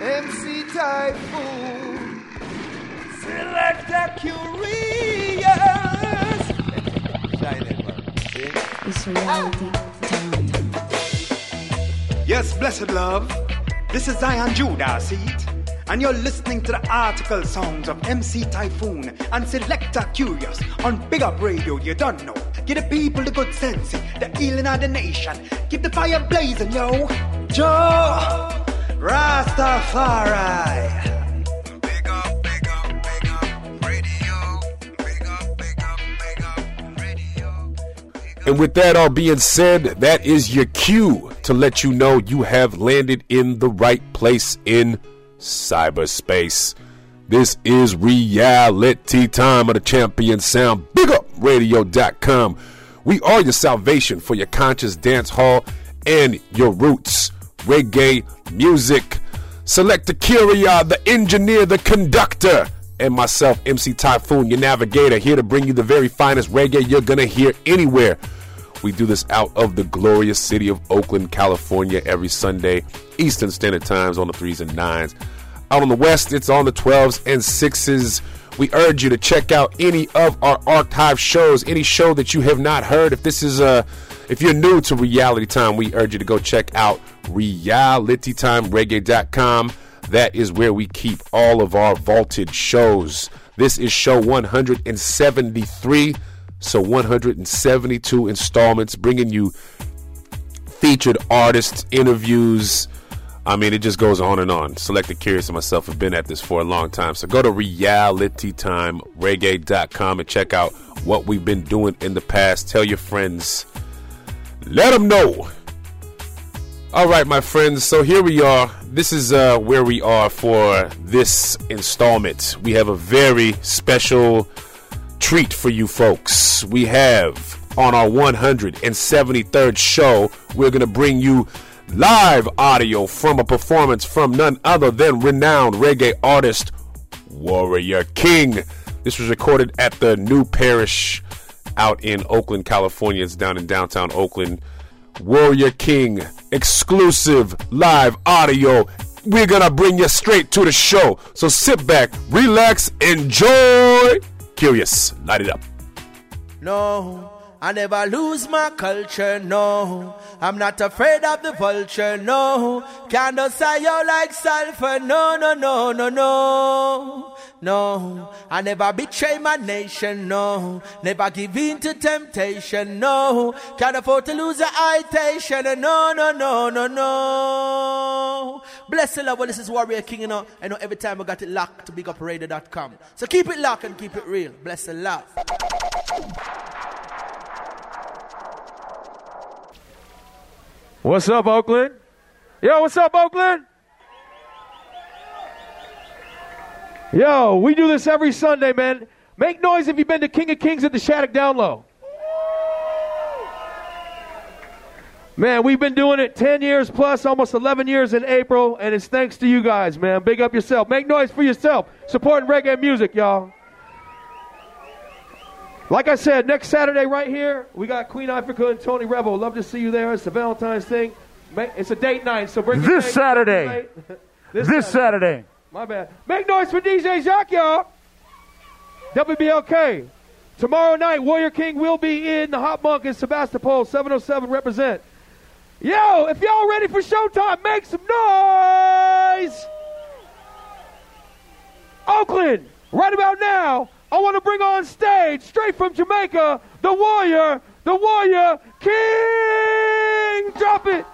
MC Taiyefoon, Selecta Kurious. Shine it, man. It's reality time. Yes, blessed love. This is Zion Judah, see it? And you're listening to the article songs of MC Taiyefoon and Selecta Kurious on Big Up Radio, you don't know. Give the people the good sense, the healing of the nation. Keep the fire blazing, yo. Joe Rastafari. Big up, big up, big up, radio. Big up, big up, big up, radio. And with that all being said, that is your cue to let you know you have landed in the right place in cyberspace. This is reality time of the champion sound. Big up BigUpRadio.com. We are your salvation for your conscious dance hall and your roots. Reggae music. Select the Curia, the engineer, the conductor, and myself, MC Taiyefoon, your navigator, here to bring you the very finest reggae you're gonna hear anywhere. We do this out of the glorious city of Oakland, California, every Sunday, Eastern Standard Times on the threes and nines. Out on the West, it's on the 12s and 6s. We urge you to check out any of our archive shows, any show that you have not heard. If this is a if you're new to Reality Time, we urge you to go check out realitytimereggae.com. That is where we keep all of our vaulted shows. This is show 173, so 172 installments, bringing you featured artists, interviews. I mean, it just goes on and on. Selected Curious and myself have been at this for a long time. So go to realitytimereggae.com and check out what we've been doing in the past. Tell your friends. Let them know. All right, my friends. So here we are. This is uh, where we are for this installment. We have a very special treat for you folks. We have on our 173rd show, we're going to bring you live audio from a performance from none other than renowned reggae artist Warrior King. This was recorded at the New Parish out in Oakland, California. It's down in downtown Oakland. Warrior King exclusive live audio. We're gonna bring you straight to the show. So sit back, relax, enjoy. Curious, light it up. No, I never lose my culture. No, I'm not afraid of the vulture. No, can't say you like sulfur. No, no, no, no, no. No, I never betray my nation. No, never give in to temptation. No, can't afford to lose the itation. No, no, no, no, no. Bless the Lord. Well, this is Warrior King. You know, I know every time I got it locked to bigupradio.com. So keep it locked and keep it real. Bless the Lord. What's up, Oakland? Yo, what's up, Oakland? Yo, we do this every Sunday, man. Make noise if you've been to King of Kings at the Shattuck Down Low. Man, we've been doing it 10 years plus, almost 11 years in April, and it's thanks to you guys, man. Big up yourself. Make noise for yourself. Supporting reggae music, y'all. Like I said, next Saturday right here, we got Queen Ifrica and Tony Rebel. Love to see you there. It's the Valentine's thing. It's a date night, so bring This Saturday. tonight. This Saturday. My bad. Make noise for DJ Jacques, y'all. WBLK. Tomorrow night, Warrior King will be in the HopMonk in Sebastopol, 707 represent. Yo, if y'all ready for showtime, make some noise! Oakland, right about now, I want to bring on stage, straight from Jamaica, the Warrior, the Warrior King! Drop it!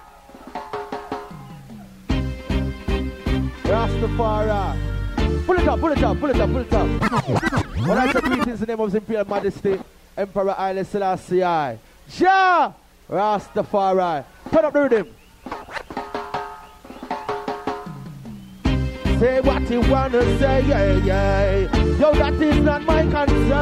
Rastafari. Pull it up, pull it up, pull it up, pull it up. When I say greetings in the name of His Imperial Majesty, Emperor Haile Selassie I. Ja! Rastafari. Turn up the rhythm. Say what you wanna say, yeah, yeah. Yo, that is not my concern.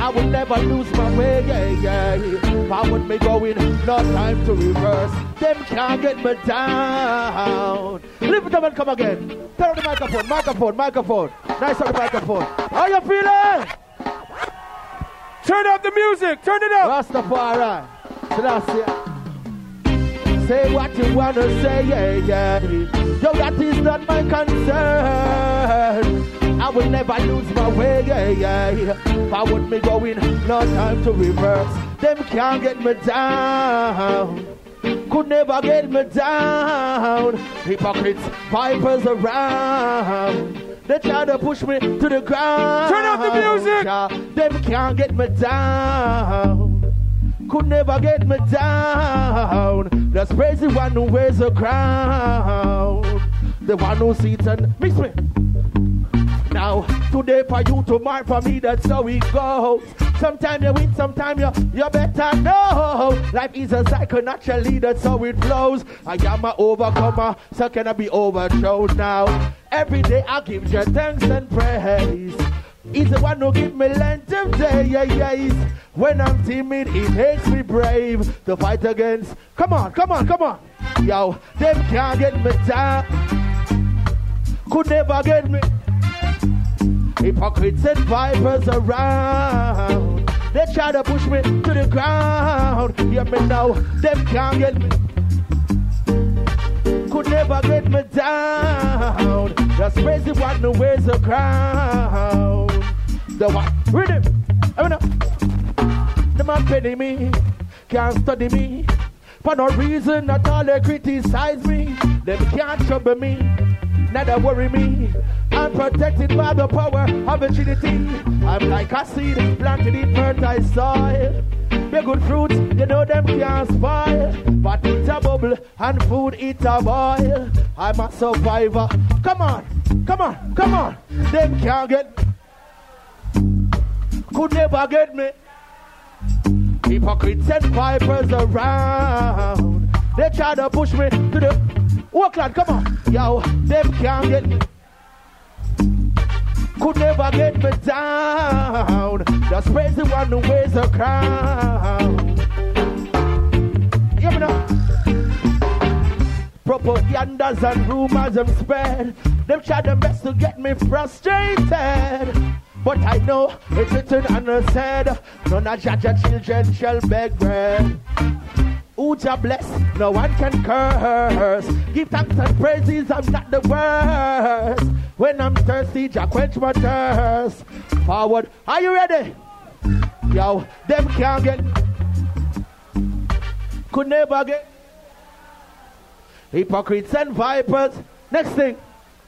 I will never lose my way, yeah, yeah. Forward me going, no time to reverse. Them can't get me down. Lift it up and come again. Turn on the microphone, microphone, microphone. Nice on the microphone. How you feeling? Turn up the music. Turn it up. Rastafari. Selassie. Say what you wanna say, yeah, yeah. Yo, that is not my concern. I will never lose my way, yeah, yeah. Forward me going, no time to reverse. Them can't get me down. Could never get me down. Hypocrites, vipers around. They try to push me to the ground. Turn up the music. Yeah, Them can't get me down could never get me down. That's crazy one who wears a crown. The one who sits and mix me. Now, today for you, tomorrow for me, that's how it goes. Sometimes you win, sometimes you, you better know. Life is a cycle, naturally, that's how it flows. I am an overcomer, so can I be overthrown now? Every day I give you thanks and praise. He's the one who give me length of day, yeah, yes. When I'm timid, he makes me brave to fight against. Come on, come on, come on. Yo, them can't get me down. Could never get me. Hypocrites and vipers around. They try to push me to the ground. Hear me now, them can't get me. Could never get me down. That's crazy one who wears a crown. The one, read it. I mean, the man penny me, can't study me. For no reason at all they criticize me. Them can't trouble me, neither worry me. I'm protected by the power of the Trinity. I'm like a seed planted in fertile soil. The good fruits, you know them can't spoil. But it's a bubble and food it's a boil. I'm a survivor. Come on, come on, come on. Them can't get could never get me. Hypocrites and vipers around. They try to push me to the oh, work come on. Yo, them can't get me. Could never get me down. That's crazy one who wears a crown. Hear me now. Propagandas and rumors them spread. Them try their best to get me frustrated. But I know it's written and said, none of Jah Jah children shall beg bread. Who Jah bless, no one can curse. Give thanks and praises, I'm not the worst. When I'm thirsty, Jah quench my thirst. Forward, are you ready? Yo, them can't get, could never get. Hypocrites and vipers. Next thing,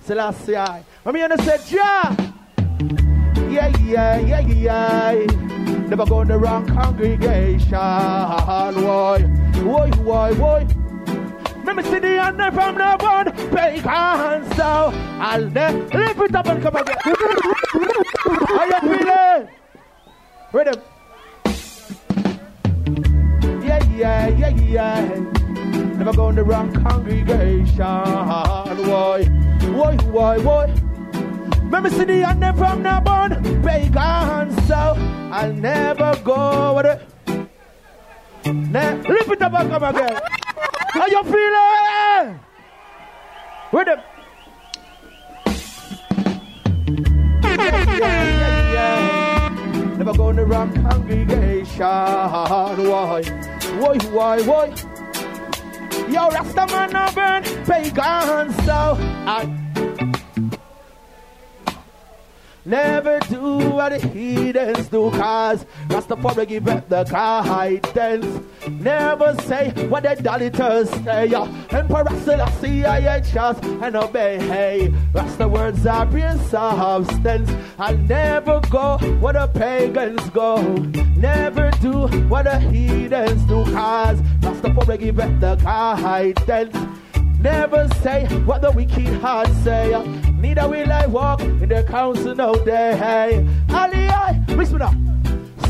Selassie. I'm gonna say, Jah. Yeah, yeah, yeah, yeah. Never go in the wrong congregation. Boy, boy, boy, boy. Let me see the under from the one pagan so I'll lift it up and come again. How you feeling? Rhythm. Yeah, yeah, yeah, yeah. Never go in the wrong congregation. Boy, boy, boy, boy. Let me see the under from the bun, pagan, so I'll never go with it. Ne- Lift it up again. How you feeling? With them. Never go in the wrong congregation. Why? Why, why, why? Yo, Rasta man no burn pagan, so I Never do what the heathens do, cause Rastafari give up the guidance. Never say what the idolaters say. Emperor Selassie, I trust and obey. Hey, Rasta words are pure substance. I'll never go where the pagans go. Never do what the heathens do, cause Rastafari give up the guidance. Never say what the wicked heart say. Neither will I walk in the council no day. Ali, I, me up.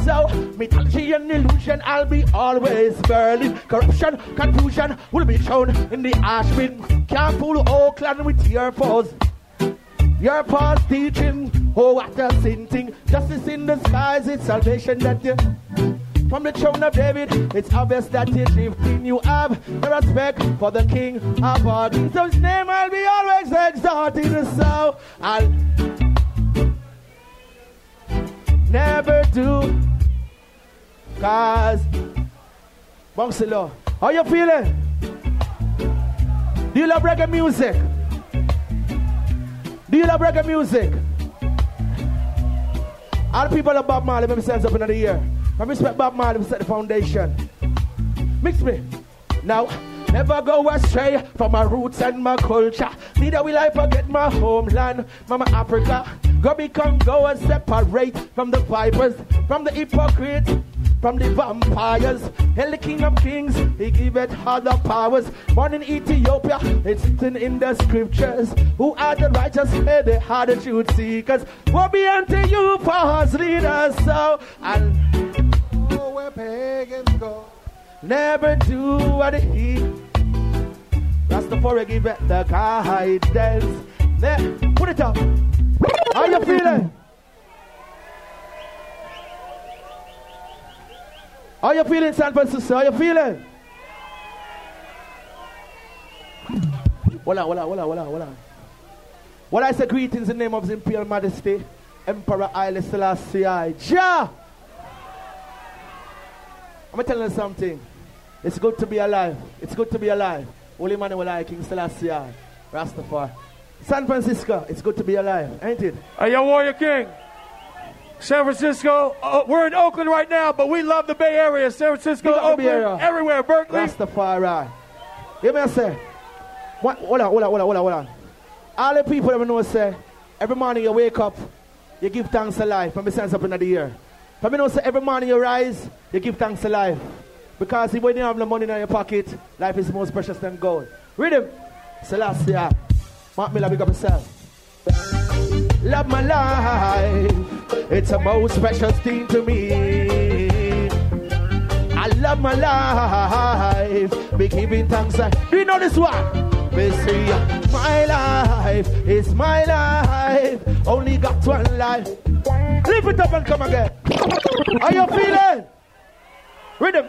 So, mythology and illusion, I'll be always burning. Corruption, confusion will be shown in the ash bin. Can't fool Oakland with your foes. Your past teaching, oh what a sin thing. Justice in the skies, it's salvation that you. From the throne of David, it's obvious that drifting. You have the respect for the King of all his name I'll be always exalted. So I'll never do. Cause, Bouncilo, how you feeling? Do you love reggae music? Do you love reggae music? All the people of Bob Marley, stand up another year. I respect Bob Marley, we set the foundation. Mix me. Now, never go astray from my roots and my culture. Neither will I forget my homeland, Mama Africa. Go become go and separate from the vipers, from the hypocrites, from the vampires. Hell, the King of Kings, He giveth the powers. Born in Ethiopia, it's written in the scriptures. Who are the righteous? Hey, the truth seekers. Woe be unto you, past leaders. So, and oh, where pagans go, never do what he. Rastafari give it the guidance. There, put it up. How you feeling? How you feeling, San Francisco? How you feeling? On, hold on, hold on. Well, I say greetings in the name of His Imperial Majesty, Emperor Haile Selassie Ja! I'm tell you something. It's good to be alive. It's good to be alive. Holy Manuel I, King I, Rastafari. San Francisco, it's good to be alive, ain't it? Hey, yo, Warrior King. San Francisco, uh, we're in Oakland right now, but we love the Bay Area. San Francisco, the Oakland, everywhere. Berkeley. Rastafari. Me I say. What, hold on, hold on, hold on, hold on. All the people that know say, every morning you wake up, you give thanks to life. Let me sense up in the year. For me know say every morning you rise, you give thanks to life. Because if you have no money in your pocket, life is most precious than gold. Read him. Selassie. Ah. Mark Miller, big up yourself. Love my life. It's a most precious thing to me. I love my life. Be giving thanks. I- Do you know this one? We say, ah, my life is my life. Only got one life. Lift it up and come again. Are you feeling? Rhythm.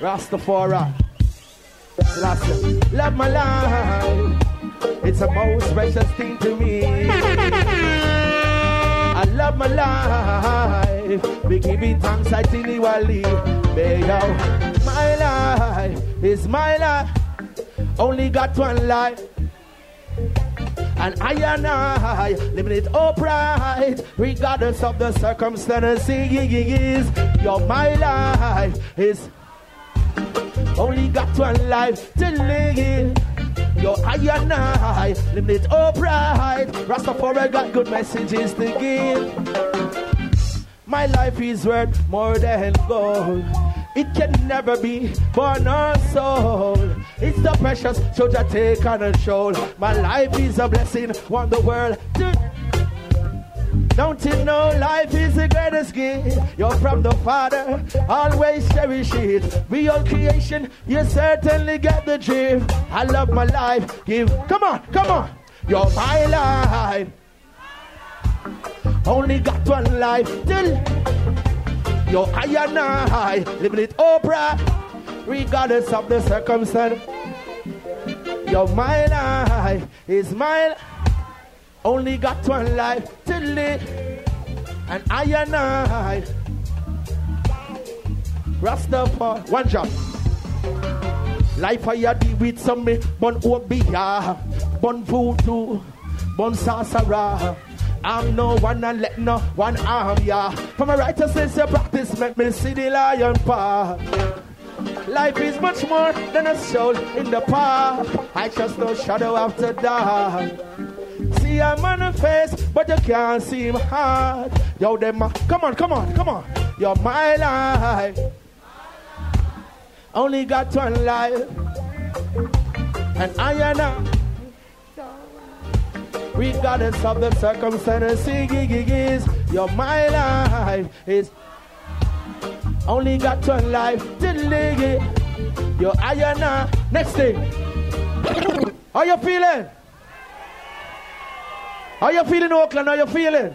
Rastafari. Rasta. Love my life. It's the most precious thing to me. I love my life. Be giving thanks I continually. Bayo. My life is my life. Only got one life. And I and I living it upright, regardless of the circumstances. Your my life is only got one life to live. Your I and I living it upright. Rastafari got good messages to give. My life is worth more than gold. It can never be born or sold. It's the precious soldier take on a show. My life is a blessing, want the world to. Don't you know life is the greatest gift? You're from the Father, always cherish it. Real creation, you certainly get the drift. I love my life, give. Come on, come on. You're my life. Only got one life till you're I and I living it upright, regardless of the circumstance. Your my life is mine. Only got one life to live, and I and I. Rastafari, one job. Life I deal with some me, bun obeah, bun voodoo, bun sasara. I'm no one and let no one arm ya. From a righteousness you practice, make me see the lion path. Life is much more than a soul in the park. I trust no shadow after dark. See on the face, but you can't see my heart. Yo, them, uh, come on, come on, come on. You're my life. Only got one life, and I and I. Regardless of the circumstances, you're my life. Is Only got one life. You're higher now. Next thing. How you feeling? How you feeling, Oakland? How you feeling?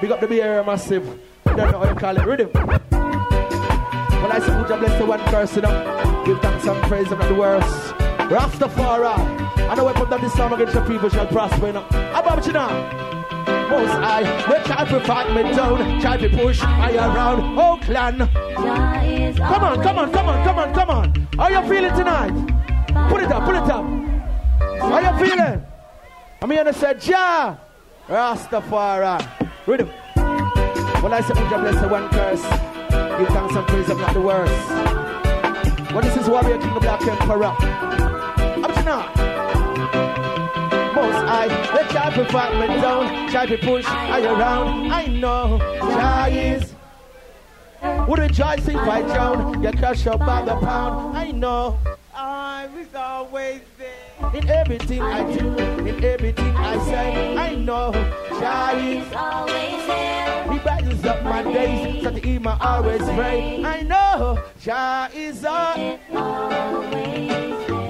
Big up the Bay Area massive. I don't know how you call it. Rhythm. Well, I say, would you bless the one person? Give thanks and praise him at the worst. Rastafari. I know weapon that this song against the people shall prosper. You know. You now? Most I, they try to fight me down, try to push I around Oakland. Come on, come on, come on, come on, come on. How you feeling tonight? Put it up, put it up. How you feeling? I mean, I said, Ja, Rastafari. Rhythm. Well, I said, Uja bless the one curse. Give thanks and praise, I'm not the worst. Well, this is Warrior King, the Black Emperor. You now? Most I, they try to fight me down, try to push I around. I know, Jah is. Would rejoice if I drown, get crushed up by the pound. I know, I was always there. In everything I do, in everything I say, I know, Jah is always there. He brightens up my days, so the him I always pray. I know, Jah is always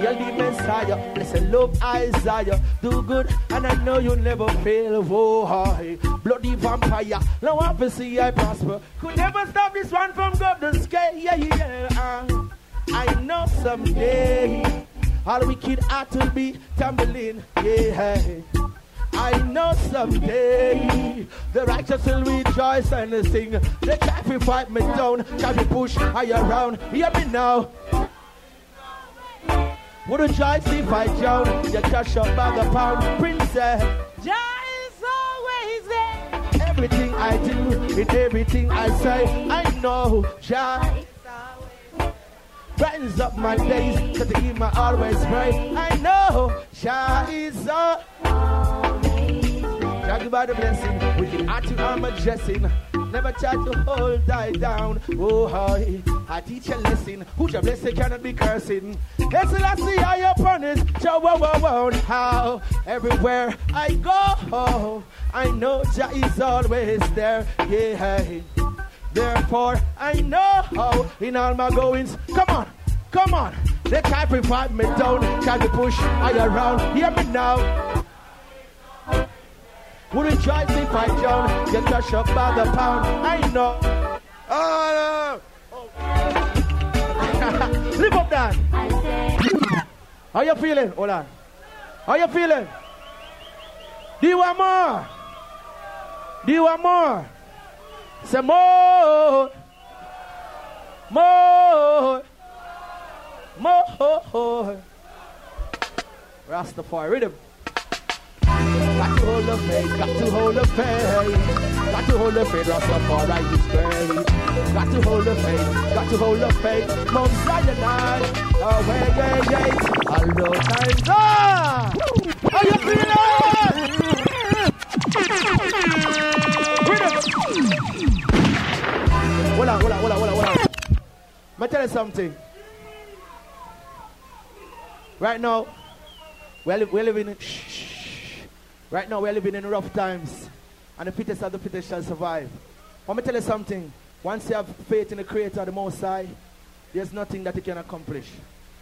you're the Messiah, blessed love Isaiah. Do good, and I know you'll never fail. Oh, hi. bloody vampire. Now I to see I prosper. Could never stop this one from God the sky. Yeah, yeah. Uh, I know someday all wicked heart will be tumbling. Yeah. I know someday the righteous will rejoice and sing. They try to fight me down, try to push I around. Hear me now. Would you to if I drown? You cash up by the pound, princess. Jah is always there. Everything I do, in everything I say, I know Jah brightens up my days, so the him I always pray. I know Jah is always Jah by the blessing, with the art to armor dressing. Never try to hold die down. Oh, hi. I teach a lesson. Who your blessing cannot be cursing. Yes, I see how you punish. Joe, wow, wow, wow. How everywhere I go, I know Jah is always there. Yeah. Therefore, I know how in all my goings. Come on, come on. They to fight me down, try to push I around. Hear me now. Would it try to fight John? Get crushed up by the pound. I know. Oh, no. Live up that. How you feeling? Hold on. How you feeling? Do you want more? Do you want more? Say more. More. More. Rastafari rhythm. Got to hold the faith, got to hold the faith. Got to hold the faith, Rastafari is great. Got to hold the faith, got to hold the faith. Mount Zion, oh, hey, hey, hey. Although times are. How you feeling? Hold on, hold on, hold on, hold on, hold on. Tell you something. Right now, we're, li- we're living in. Shh, shh. Right now, we're living in rough times. And the fittest of the fittest shall survive. Let me tell you something. Once you have faith in the Creator, the Most High, there's nothing that you can accomplish.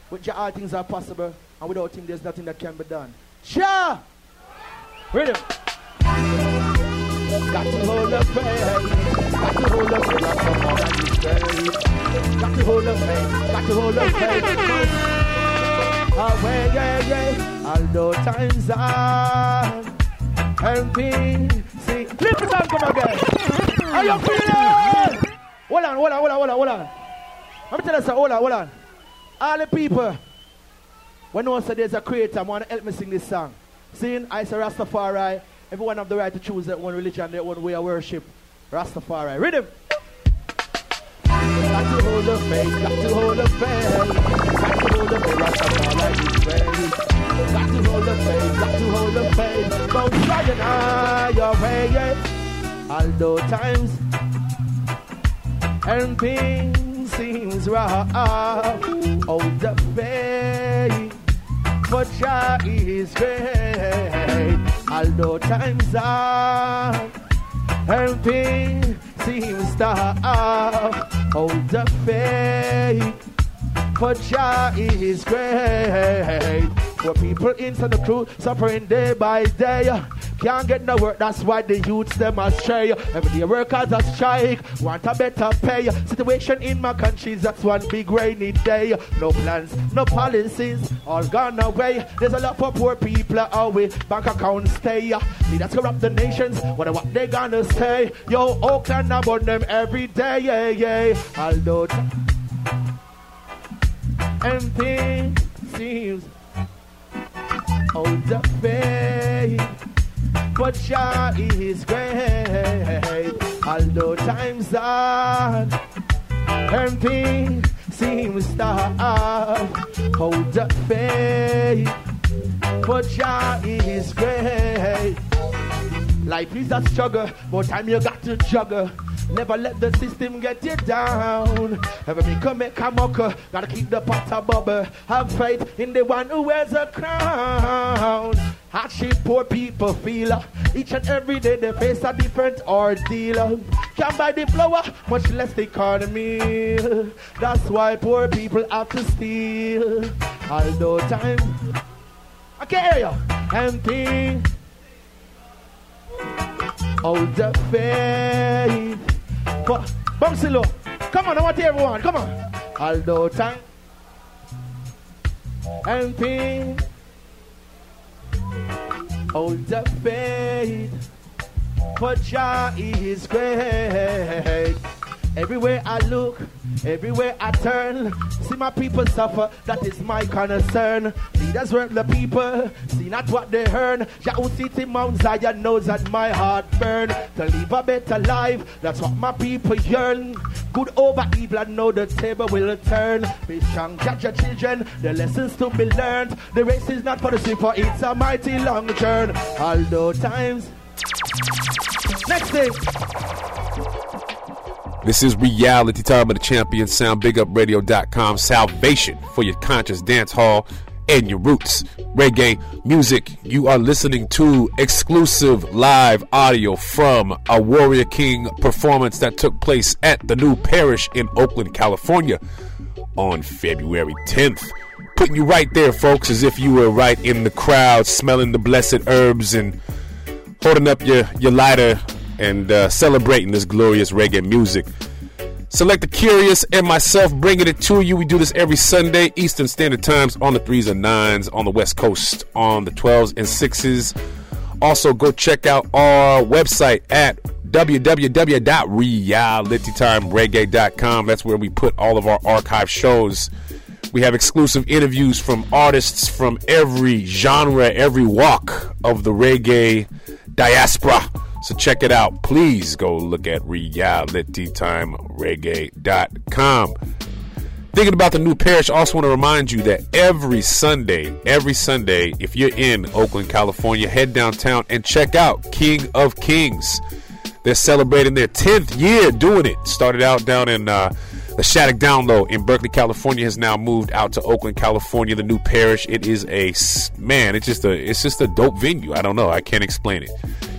With Jah, all things are possible. And without Him, there's nothing that can be done. Jah! Rhythm. Got to hold the faith. Got to hold the faith. The more than you say. Got to hold the faith. Got to hold the faith. Away, ah, yeah, yeah. Although times are helping. See, lift it up, come again. Are you feeling? Hold on, hold on, hold on, hold on, hold on. Let me tell you something. Hold on, hold on. All the people, when one said there's a creator, I want to help me sing this song. Seeing I say Rastafari, everyone have the right to choose their own religion, their own way of worship. Rastafari. Rhythm. Got to hold the faith, got to hold the faith. Got to hold the faith, Rastafari is faith. Got to hold the faith, got to hold the faith. Mount Zion, your way, yeah. Although times and things seems rough, hold the faith. For Jah is great. Although times are and things seems tough, Hold the faith. For Jah is great. For people into the crew suffering day by day. Can't get no work, that's why the youths them astray. Every day workers are strike, want a better pay. Situation in my country, that's one big rainy day. No plans, no policies, all gone away. There's a lot of poor people away. Bank accounts stay. Leaders corrupt the nations, wonder what they gonna say. Yo, Oakland about them every day, yeah, yeah. Although empty seems oh the faith but Jah is great. Although times are empty seems tough. Hold the faith but Jah is great. Life is a struggle, but time you got to juggle. Never let the system get you down. Ever make a make a mucker, uh, gotta keep the pot a bubble. Have faith in the one who wears a crown. Hardship poor people feel uh, each and every day they face a different ordeal. Can't buy the flour, uh, much less the economy. That's why poor people have to steal. Although time, I can't. Empty. Hold the faith. Bounce low. Come on, I want everyone. Come on. Although time and pain. Hold the faith. For Jah is great. Everywhere I look, everywhere I turn, see my people suffer, that is my concern. Leaders work the people, see not what they earn. Sits in Mount Zion knows that my heart burn. To live a better life, that's what my people yearn. Good over evil, I know the table will turn. Be strong, judge your children, the lessons to be learned. The race is not for the for it's a mighty long journey. Although times. Next thing. This is reality time of the champion sound. BigUpRadio.com. Salvation for your conscious dance hall and your roots. Reggae music. You are listening to exclusive live audio from a Warrior King performance that took place at the new parish in Oakland, California on February 10th. Putting you right there, folks, as if you were right in the crowd, smelling the blessed herbs and holding up your, your lighter and uh, celebrating this glorious reggae music. Select the Curious and myself bringing it to you. We do this every Sunday, Eastern Standard Times on the threes and nines on the West Coast on the 12s and sixes. Also, go check out our website at www.realitytimereggae.com. That's where we put all of our archive shows. We have exclusive interviews from artists from every genre, every walk of the reggae diaspora. So check it out. Please go look at realitytimereggae.com. Thinking about the new parish, I also want to remind you that every Sunday, every Sunday, if you're in Oakland, California, head downtown and check out King of Kings. They're celebrating their 10th year doing it. Started out down in uh, the Shattuck Down Low in Berkeley, California, has now moved out to Oakland, California. The new parish. It is a man. It's just a. It's just a dope venue. I don't know. I can't explain it.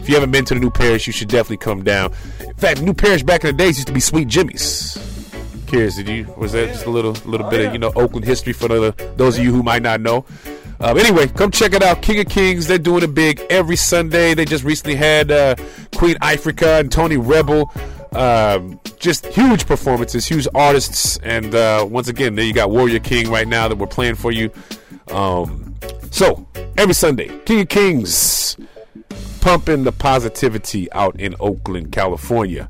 If you haven't been to the new parish, you should definitely come down. In fact, new parish back in the days used to be Sweet Jimmy's. Curious, did you? Was that just a little, little bit of you know Oakland history for the, those of you who might not know? Um, anyway, come check it out. King of Kings, they're doing it big every Sunday. They just recently had uh, Queen Ifrica and Tony Rebel. Um, just huge performances, huge artists, and uh, once again, there you got Warrior King right now that we're playing for you. Um, so every Sunday, King of Kings, pumping the positivity out in Oakland, California.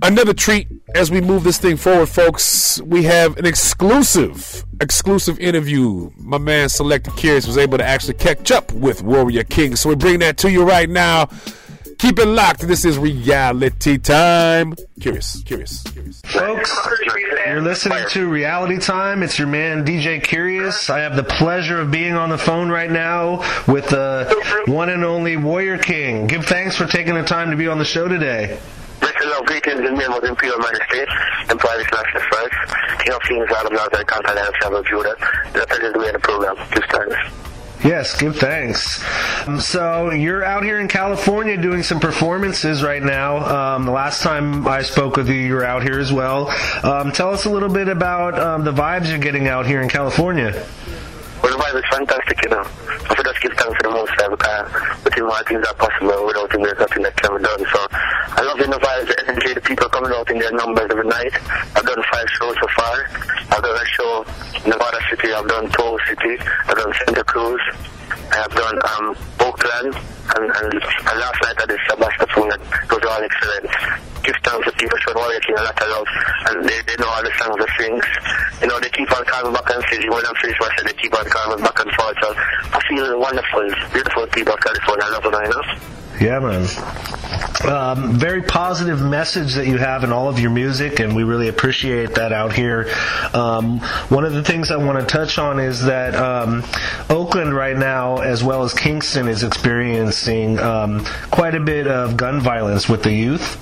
Another treat as we move this thing forward, folks. We have an exclusive, exclusive interview. My man Selected Curious was able to actually catch up with Warrior King, so we bring that to you right now. Keep it locked. This is reality time. Curious, curious, curious. Folks, you're listening to Reality Time. It's your man DJ Curious. I have the pleasure of being on the phone right now with the one and only Warrior King. Give thanks for taking the time to be on the show today. Mr. Love, greetings in the name of the Imperial Majesty, Emperor Selassie First, King of Kings, Lord of Lords, and and Son of Judah. It's a pleasure to be in the program. Two stars. Yes, give thanks. Um, so you're out here in California doing some performances right now. Um, the last time I spoke with you, you were out here as well. Um, tell us a little bit about um, the vibes you're getting out here in California. Well, the vibe is fantastic, you know. I should just give thanks to the most high because with him all things are possible. Without him, there's nothing that can be done. So I love the vibes, the energy, the people coming out in their numbers every night. I've done five shows so far. I've done a show in Nevada City. I've done Toll City. I've done Santa Cruz. I have done um, Oakland. And, and, and last night I did Sebastopol. It was all excellent. Give thanks to people showing all a lot of love. And they, they know all the songs and things. You know, they keep on coming back and saying, when I'm finished, said they keep on coming back and forth. So I feel wonderful, beautiful people of California. I love them, you know. Yeah, man. Um, very positive message that you have in all of your music, and we really appreciate that out here. Um, one of the things I want to touch on is that um, Oakland right now, as well as Kingston, is experiencing um, quite a bit of gun violence with the youth.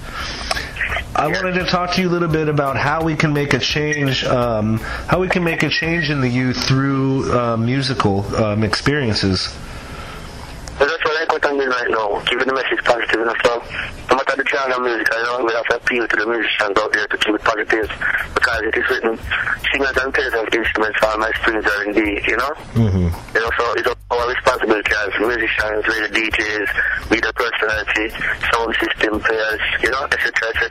I wanted to talk to you a little bit about how we can make a change, um, how we can make a change in the youth through uh, musical um, experiences. But that's what I got on me right now, keeping the message positive and stuff. No matter the genre of music, I know we have to appeal to the musicians out there to keep it positive because it is written, singers and players of instruments are my strings are in indeed, you know? Mm-hmm. You know, so it's our responsibility as musicians, radio DJs, media personality, sound system players, you know, etc., etc.,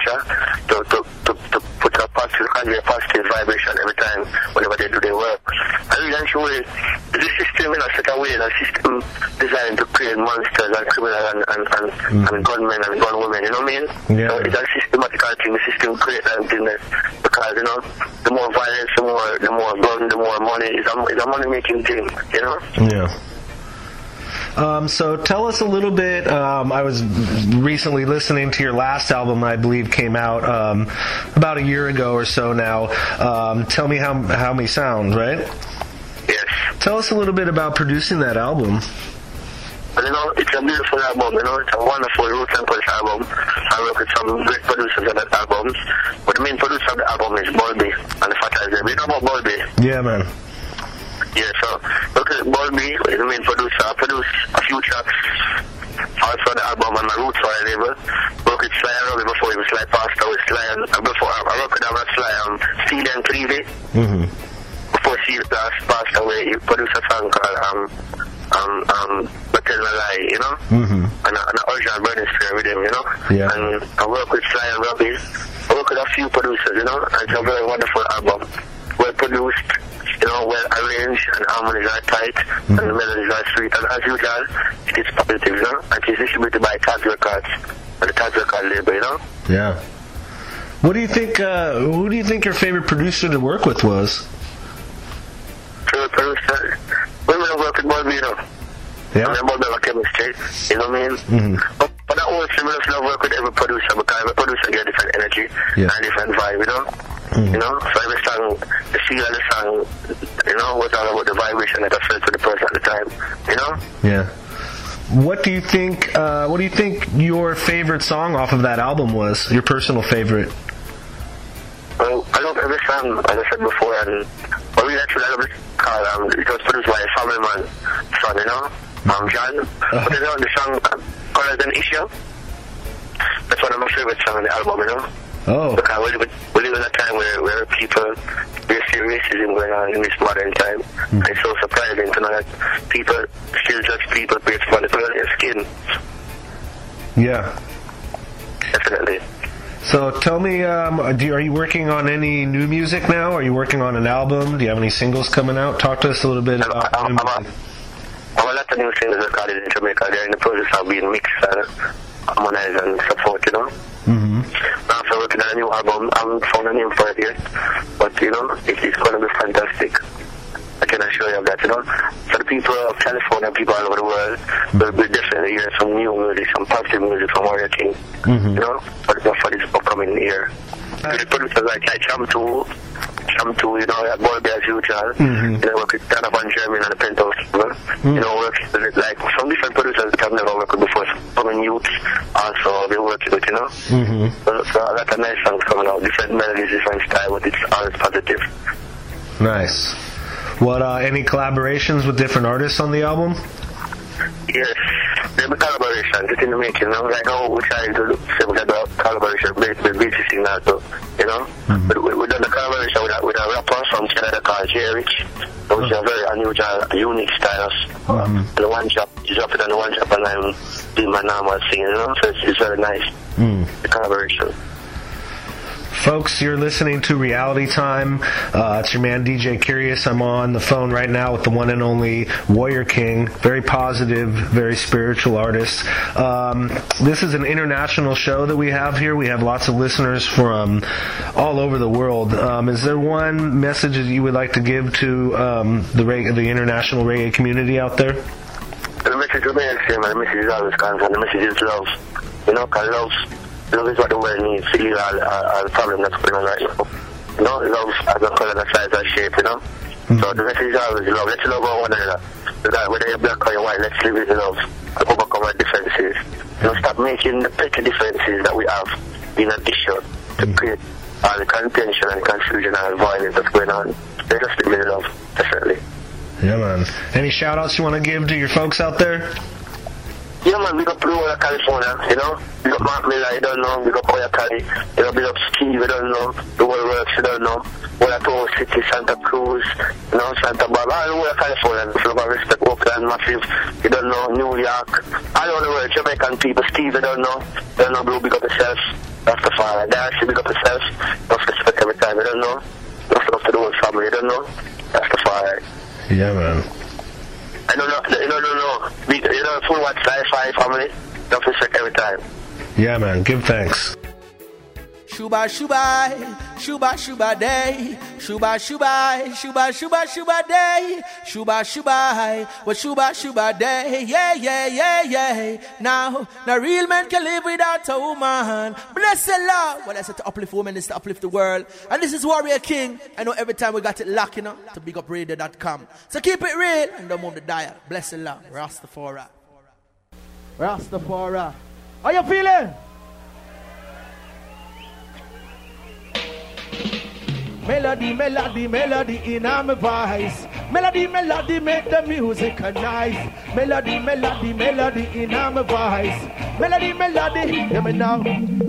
to, to, to, to put a positive, convey a positive vibration every time whenever they do their work. And really and truly, the system, you know, set away, a system designed to create monsters and criminals and, and, and, mm. and gunmen and gunwomen, you know what I mean? Yeah. So it's a systematical thing, the system creates that business because, you know, the more violence, the more, the more gun, the more money, it's a, it's a money making thing, you know? Yeah. Um, so tell us a little bit. Um, I was recently listening to your last album, I believe, came out um, about a year ago or so now. Um, tell me how how many sounds, right? Yes. Tell us a little bit about producing that album. You know, it's a beautiful album, you know, it's a wonderful roots and culture album. I work with some great producers on that album. But the main producer of the album is Bulby and the Fat Eyes. You know about Bulby? Yeah, man. Yeah, so look at Bulby is the main producer. I produce a few tracks also the album on my roots or label. Work with Sly and Robbie before he was Sly passed away. Sly and, before I I work with at Sly and Steely and Clevey. Mm-hmm. Before she passed, passed away, he produced a song called um, um, um, But Tell a Lie, you know? Mm-hmm. and an original burning spear with him, you know. Yeah. And I work with Sly and Robbie. I work with a few producers, you know. And it's a very wonderful album. Well produced, you know, well arranged, and harmonies are tight, and the melodies are sweet. And as usual, it is positive, you know. And it is distributed by Tag Records, and the Tag Record label, you know. Yeah. What do you think? Uh, who do you think your favorite producer to work with was? Favorite producer, women work with Bobby, you know. Yeah. I mean, a chemistry, you know what I mean? Mm-hmm. But, I always similar to work with every producer because every producer get a different energy Yeah. and different vibe, you know? You know, so every song, the feel of the song, you know, was all about the vibration that I felt to the person at the time, you know? Yeah. What do you think? Uh, what do you think your favorite song off of that album was? Your personal favorite? Well, I love every song, as I said before, and but really actually love it because um, it was produced by a family man, son, you know, um, John. But you know, the song, uh, Colors and Issue, that's one of my favorite songs on the album, you know? Oh. Because we live, we live in a time where, where people, we see racism going on in this modern time. And it's so surprising to know that people still judge people based on the color of their skin. Yeah. Definitely. So tell me, um, do are you working on any new music now? Are you working on an album? Do you have any singles coming out? Talk to us a little bit about new music. I have a lot of new singles recorded in Jamaica. They're in the process of being mixed and harmonized and support, you know. Mm-hmm. I'm also working on a new album. I haven't found a name for it yet. But, you know, it is going to be fantastic. I can assure you of that, you know. For the people of California, people all over the world, there will be definitely hear some new music, some positive music from Warrior King, Mm-hmm. you know, for, for this upcoming year. The producers like, like Cham 2, Cham 2, you know, like as usual, Mhm. you know, work with Donovan Germain and the Penthouse, you know, you know, work with, like some different producers that I've never worked with before, some youths also been working with, you know. Mm-hmm. So, so a lot of nice songs coming out, different melodies, different style, but it's always positive. Nice. What uh, any collaborations with different artists on the album? Yes, there's a collaboration. It's in the making. Now, right now, we're trying to look see we got a collaboration with with BCC now, so, you know. But we, we done the collaboration with a, with a rapper from Canada called J Rich, which is a very unusual, unique style. Um, the one drop, you drop it on the one drop, and I'm doing my normal singing, you know. So it's, it's very nice. The collaboration. Folks, you're listening to Reality Time. Uh, it's your man DJ Kurious. I'm on the phone right now with the one and only Warrior King. Very positive, very spiritual artist. Um, this is an international show that we have here. We have lots of listeners from all over the world. Um, is there one message that you would like to give to um, the reg- the international reggae community out there? The message the same, the message is. The message is love. You know, love, love is what the world needs to heal all, all, all the problem that's going on right now. You know, love has a color, a size, a shape, you know? Hmm. So the message is always love. Let's love one another. Regardless whether you're black or you're white, let's live with love and overcome our differences. You know, stop making the petty differences that we have an issue to hmm. create all the contention and confusion and violence that's going on. Let us live with love, definitely. Yeah, man. Any shout outs you want to give to your folks out there? Yeah, man, big up the whole of California, you know? Big up Mark Miller, you don't know. Big up Oya Cali, you know, big up Steve, you don't know. The whole works, you don't know. All at Tower City, Santa Cruz, you know, Santa Barbara, all the whole of California. Full of respect, Oakland, Massive, you don't know. New York, all over the world, Jamaican people. Steve, you don't know. You don't know, bro, big up yourself. That's the fire. Darcy, big up yourself. Enough respect every time, you don't know. Enough love to the whole family, you don't know. That's the fire. Yeah, man. I don't you know, no, no. We- You know, full watch sci-fi family. Enough respect every time. Yeah, man. Give thanks. Shuba shuba, shuba shuba day, shuba shuba, shuba shuba shuba day, shuba shuba, what shuba shuba day, yeah yeah yeah yeah. Now, now real men can live without a woman. Bless the Lord. Well, I said to uplift women is to uplift the world, and this is Warrior King. I know every time we got it locked, you know, to bigupradio.com. So keep it real and don't move the dial. Bless the Lord, Rastafari. Rastafari. How you feeling? Melody, melody, melody in my voice. Melody, melody, make the music nice. Melody, melody, melody in my voice. Melody, melody, hear me now.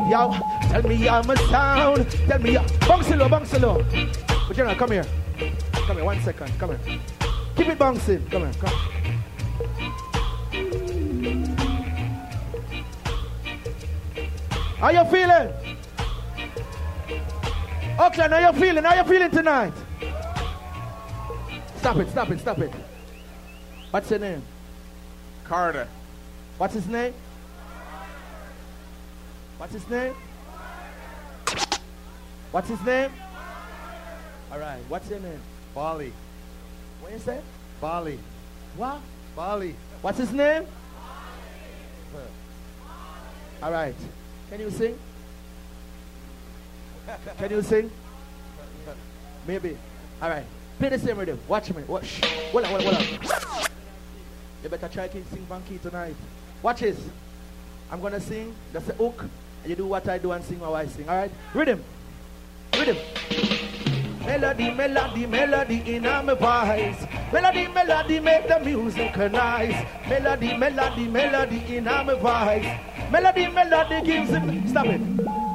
Yo, tell me how my sound. Tell me, bounce low, bounce low. But General, come here. Come here, one second. Come here. Keep it bouncing. Come here, come. How you feeling? Oakland, how you feeling? How you feeling tonight? Stop it, stop it, stop it. What's your name? Carter. What's his name? What's his name? What's his name? All right, what's your name? Bali. What you say? Bali. What? Bali. What's his name? All right. Can you sing? Can you sing? Maybe. All right. Play the same rhythm. Watch me. Watch. Hold on, hold on, hold on. You better try to sing funky tonight. Watch this. I'm gonna sing. That's the hook. And you do what I do and sing how I sing. All right. Rhythm. Rhythm. Melody, melody, melody in my voice. Melody, melody, make the music nice. Melody, melody, melody in my voice. Melody, melody gives him. Stop it.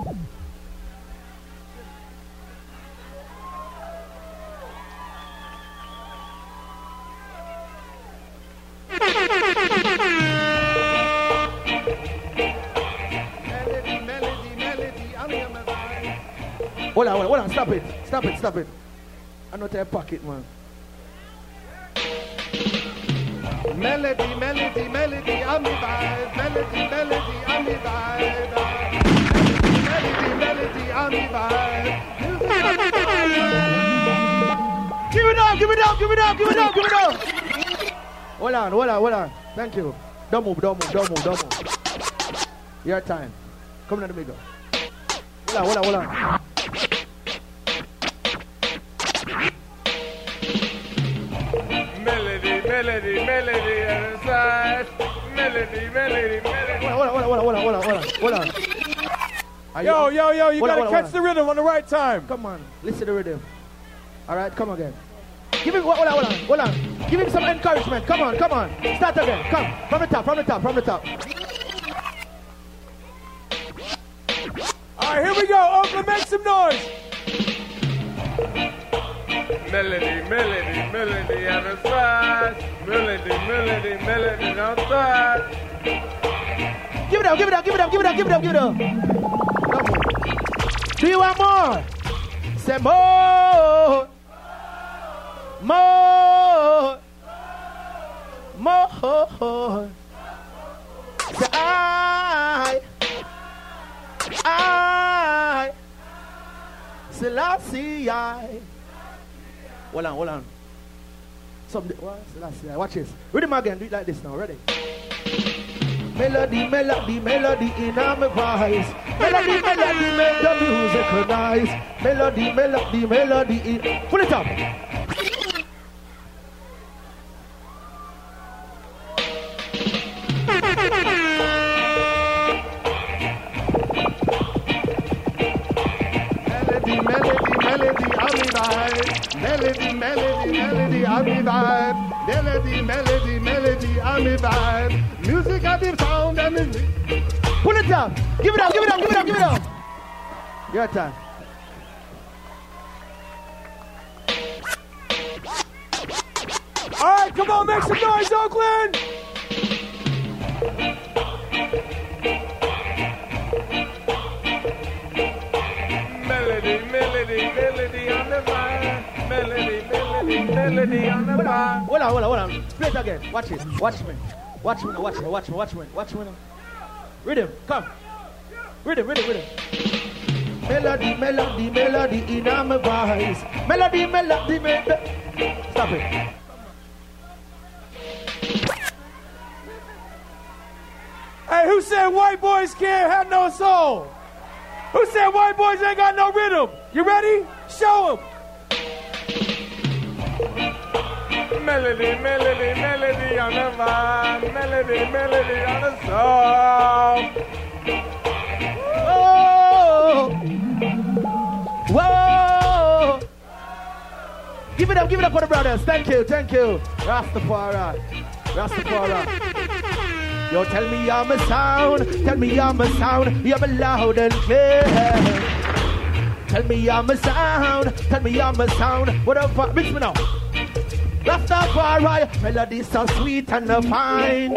Stop it. Stop it, stop it. I'm not a pocket, man. Melody, melody, melody, I'm the vibe. Melody, melody, I'm the vibe. Melody, melody, I'm the vibe. Give it up, give it up, give it up, give it up, give it up. Hold on, hold on, hold on. Thank you. Don't move, don't move, don't move, don't move. Your time. Come to the middle. Hold on, hold on, hold on. Yo, you- yo, yo, you gotta catch the rhythm on the right time. Come on, listen to the rhythm. All right, come again. Give him, hold on, hold on, hold on. Give him some encouragement. Come on, come on. Start again. Come. From the top, from the top, from the top. All right, here we go. Oakland, make some noise. Melody, melody, melody on the side. Melody, melody, melody on the side. Give it up, give it up, give it up, give it up, give it up, give it up. Do you want more? Say more. More. More. Say I. I. Selassie, I. Hold on, hold on. Some, what? Selassie, I. Watch this. Read Rhythm again. Do it like this now. Ready? Melody, melody, melody in my voice. Melody, melody, make the music nice. Melody, melody, melody in. Pull it up. Your time. All right, come on, make some noise, Oakland. Melody, melody, melody on the vibe. Melody, melody, melody on the vibe. Hold on, hold on, hold on. Play it again. Watch it. Watch me. Watch me, watch me, watch me, watch me, watch me. Rhythm, come. Rhythm, rhythm, rhythm. Melody, melody, melody in my voice. Melody, melody, melody. Stop it. Hey, who said white boys can't have no soul? Who said white boys ain't got no rhythm? You ready? Show them. Melody, melody, melody on the vibe. Melody, melody on the song. Whoa! Give it up, give it up for the brothers. Thank you, thank you. Rastafari. Rastafari. Yo, tell me I'm a sound. Tell me I'm a sound. You're a loud and clear. Tell me I'm a sound. Tell me I'm a sound. What fuck? Mix me now. Rastafari. Melody so sweet and fine.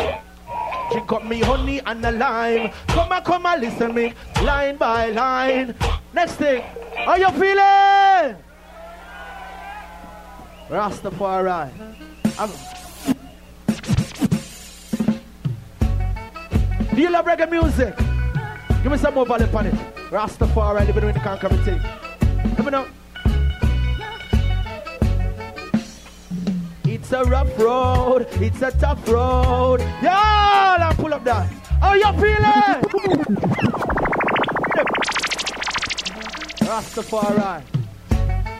Drink up me honey and a lime. Come on, come on, listen me line by line. Next thing, how you feeling? Rastafari. I'm... Do you love reggae music? Give me some more volume on it. Rastafari living in the conquering thing. Let me know. It's a rough road, it's a tough road. Y'all, I pull up that. How you feeling? Rastafari.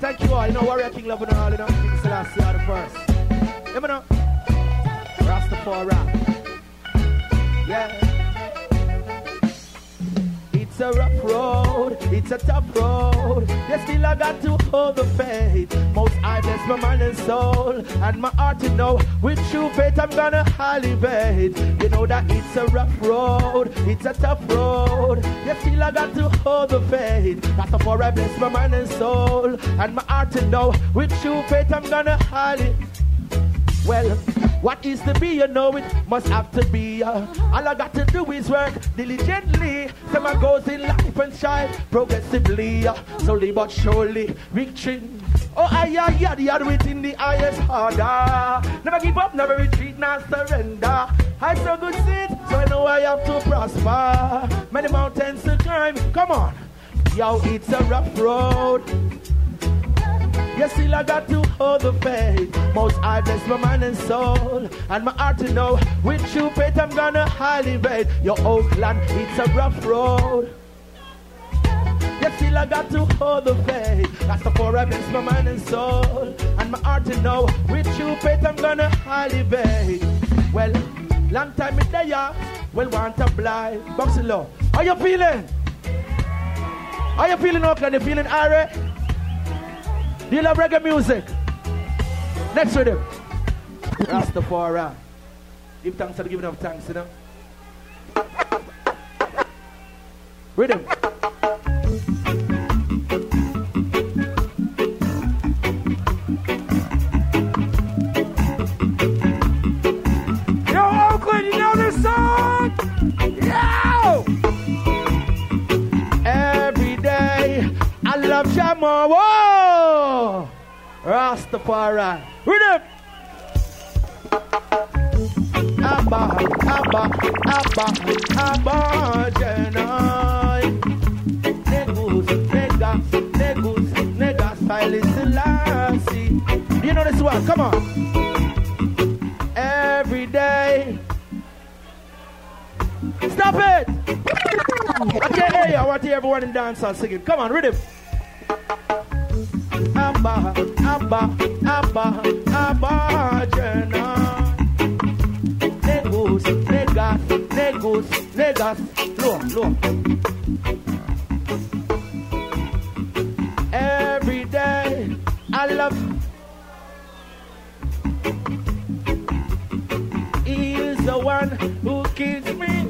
Thank you all. You know, Warrior King Love and all, you know, King Selassie are the first. Me know. Rastafari. Yeah. It's a rough road, it's a tough road. Yet still I got to hold the faith. Most I bless my mind and soul, and my heart to know with true faith I'm gonna elevate. You know that it's a rough road, it's a tough road. Yet still I got to hold the faith. That's before I bless my mind and soul, and my heart to know with true faith I'm gonna elevate. Well, what is to be, you know it must have to be. Uh, all I got to do is work diligently. So my goals in life and shine progressively. Uh, slowly but surely, reaching. Oh, I, yeah, yeah, the other within the highest order. Never give up, never retreat, not surrender. I so good sit, so I know I have to prosper. Many mountains to climb, come on. Yo, it's a rough road. Yes, still I got to hold the faith. Most I bless my mind and soul. And my heart to know with true faith I'm gonna elevate. Your Oakland, it's a rough road. Yes, still I got to hold the faith. That's the four I bless my mind and soul. And my heart to know with true faith I'm gonna elevate. Well, long time in there, well, want to blind. Boxing low. How you feeling? How you feeling, Oakland? You feeling alright? You love reggae music? Next rhythm. Rastafari. Give thanks to giving of thanks, you know. Rhythm. Yo! Every day, I love Jamo. Whoa! Rastafari. Rhythm. Abba, Abba, Abba, Abba, Jenai. Negus, negas, negus, negas, Silas Selassie. You know this one? Come on. Every day. Stop it! I can't hear you. I want to hear everyone in dance hall singing. Come on, rhythm. Abba, Abba, Abba, Abba. Negus, negas, negus, negas. Every day, I love. He is the one who keeps me.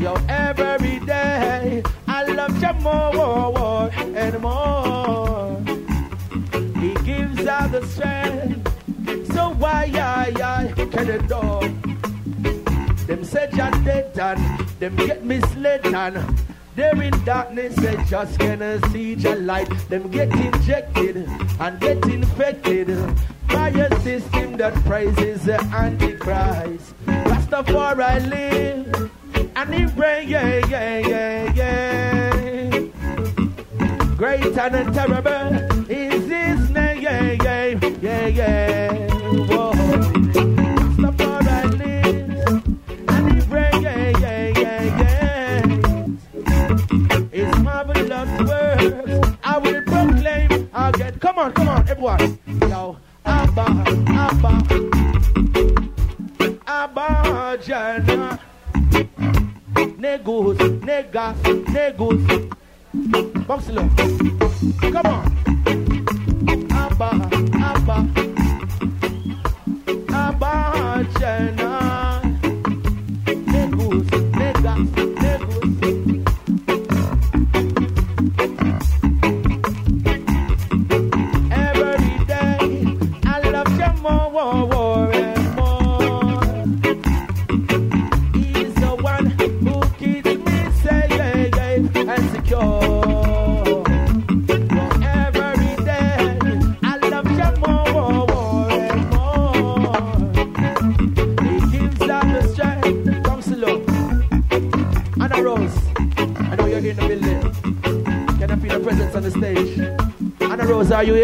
Yo, every more and more. He gives out the strength, so why I, I can adore. Them say just dead and them get misled and they're in darkness, they just gonna see your light. Them get injected and get infected by a system that praises the Antichrist. Rastafari live and he reign, yeah, yeah, yeah, yeah. Great and terrible is his name, yeah, yeah, yeah, yeah. Whoa. Rastafari lives and he reign, yeah, yeah, yeah, yeah. His marvelous works I will proclaim again. Come on, come on, everyone. Yo, Abba, Abba, Abba, Jana. Negus, negas, negus. Box up. Come on. Abba, Abba, Abba, Jana.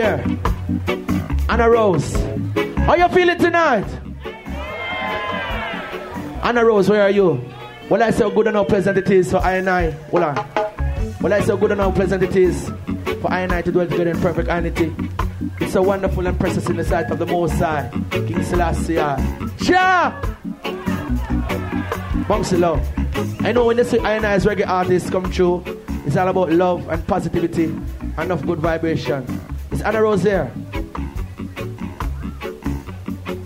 Anna Rose, how you feeling tonight? Anna Rose, where are you? Well, I say how good and how pleasant it is for I and I. Hold on. Well, I say good and how pleasant it is for I and I to dwell together in perfect unity. It's so wonderful and precious in the sight of the Most High, King Selassie. Shah! Bouncy love. I know when they say I and I as reggae artists come true, it's all about love and positivity and of good vibration. Anna Rose there?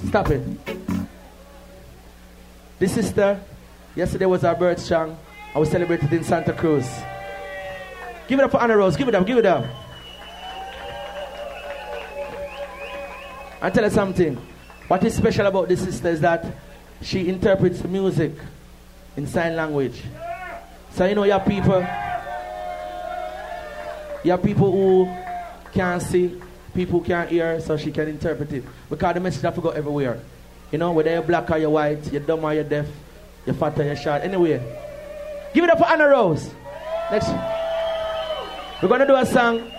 Stop it. This sister, yesterday was our birth song. I was celebrated in Santa Cruz. Give it up for Anna Rose. Give it up. Give it up. I tell you something. What is special about this sister is that she interprets music in sign language. So you know, you have people, you have people who can't see, people can't hear, so she can interpret it. Because the message have to go everywhere. You know, whether you're black or you're white, you're dumb or you're deaf, you're fat or you're short. Anyway, give it up for Anna Rose. Next, we're gonna do a song.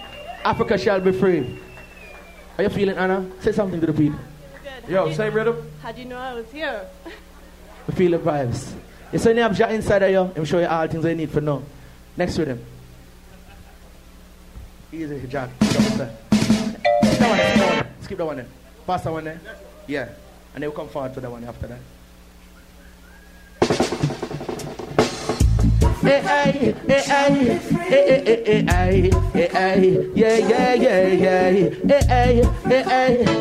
Africa shall be free. Are you feeling, Anna? Say something to the people. Good. Yo, same rhythm. How'd you know I was here? We feel the vibes. You say you have Jah inside of you, I'm show you all things you need for now. Next rhythm. Easy, Jack. Skip that one, skip that one. Skip that one. Pass that one there. Yeah. And then we'll come forward to that one after that. Hey, hey, hey, hey, hey, hey, yeah, yeah, yeah, yeah, hey, hey,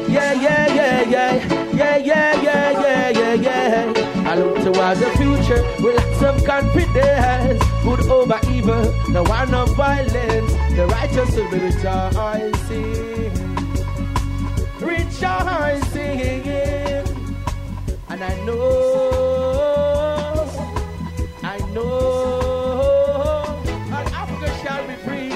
yeah, yeah, yeah, yeah, yeah, yeah, yeah, yeah, yeah, yeah. I look towards the future with of confidence. Good over evil, the one of violence, the righteous will be rejoicing, rejoicing, and I know, I know, that Africa shall be free,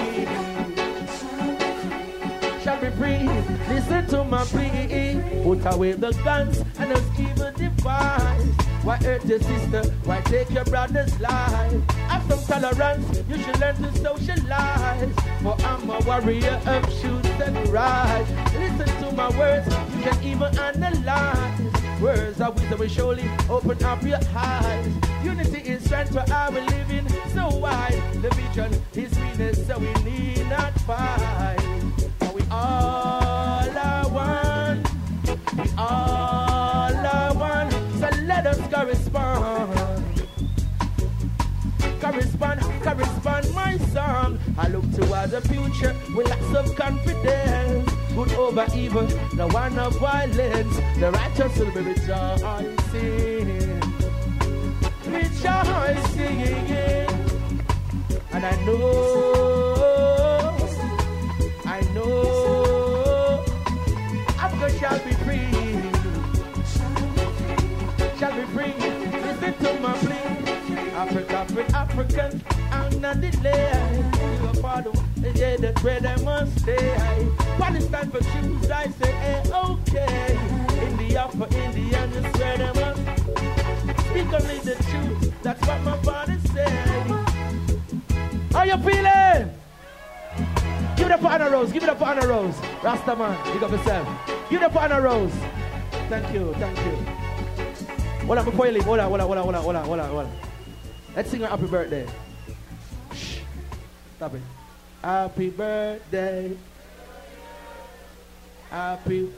shall be free. Listen to my plea, put away the guns and those evil device. Why hurt your sister? Why take your brother's life? Have some tolerance, you should learn to socialize. For I'm a warrior of shoots and rise. Listen to my words, you can even analyze. Words of wisdom will surely open up your eyes. Unity is strength for our living so wide. The vision is meanness, so we need not fight. For we all are one. We all are. So correspond. Correspond, correspond, my song. I look towards the future with lots of confidence. Good over evil, the one of violence. The righteous will be rejoicing. Rejoicing. And I know, I know, Africa shall be Shall be free. Listen to my plea. Africa, African, African, I'm not delayed. You are part of the day that where they must stay. Palestine for Jews, I say, eh, okay. India for Indians, is where they must speak only the truth. That's what my father said. How you feeling? Give it up for Anna Rose. Give it up for Anna Rose. Rasta man, big up yourself. Give it up for Anna Rose. Thank you, thank you. Hold on, before you leave, hold on, hold on, hold on, hold on, hold on, hold on, hold on. Let's sing a happy birthday. Shh. Stop it. Happy birthday. Happy.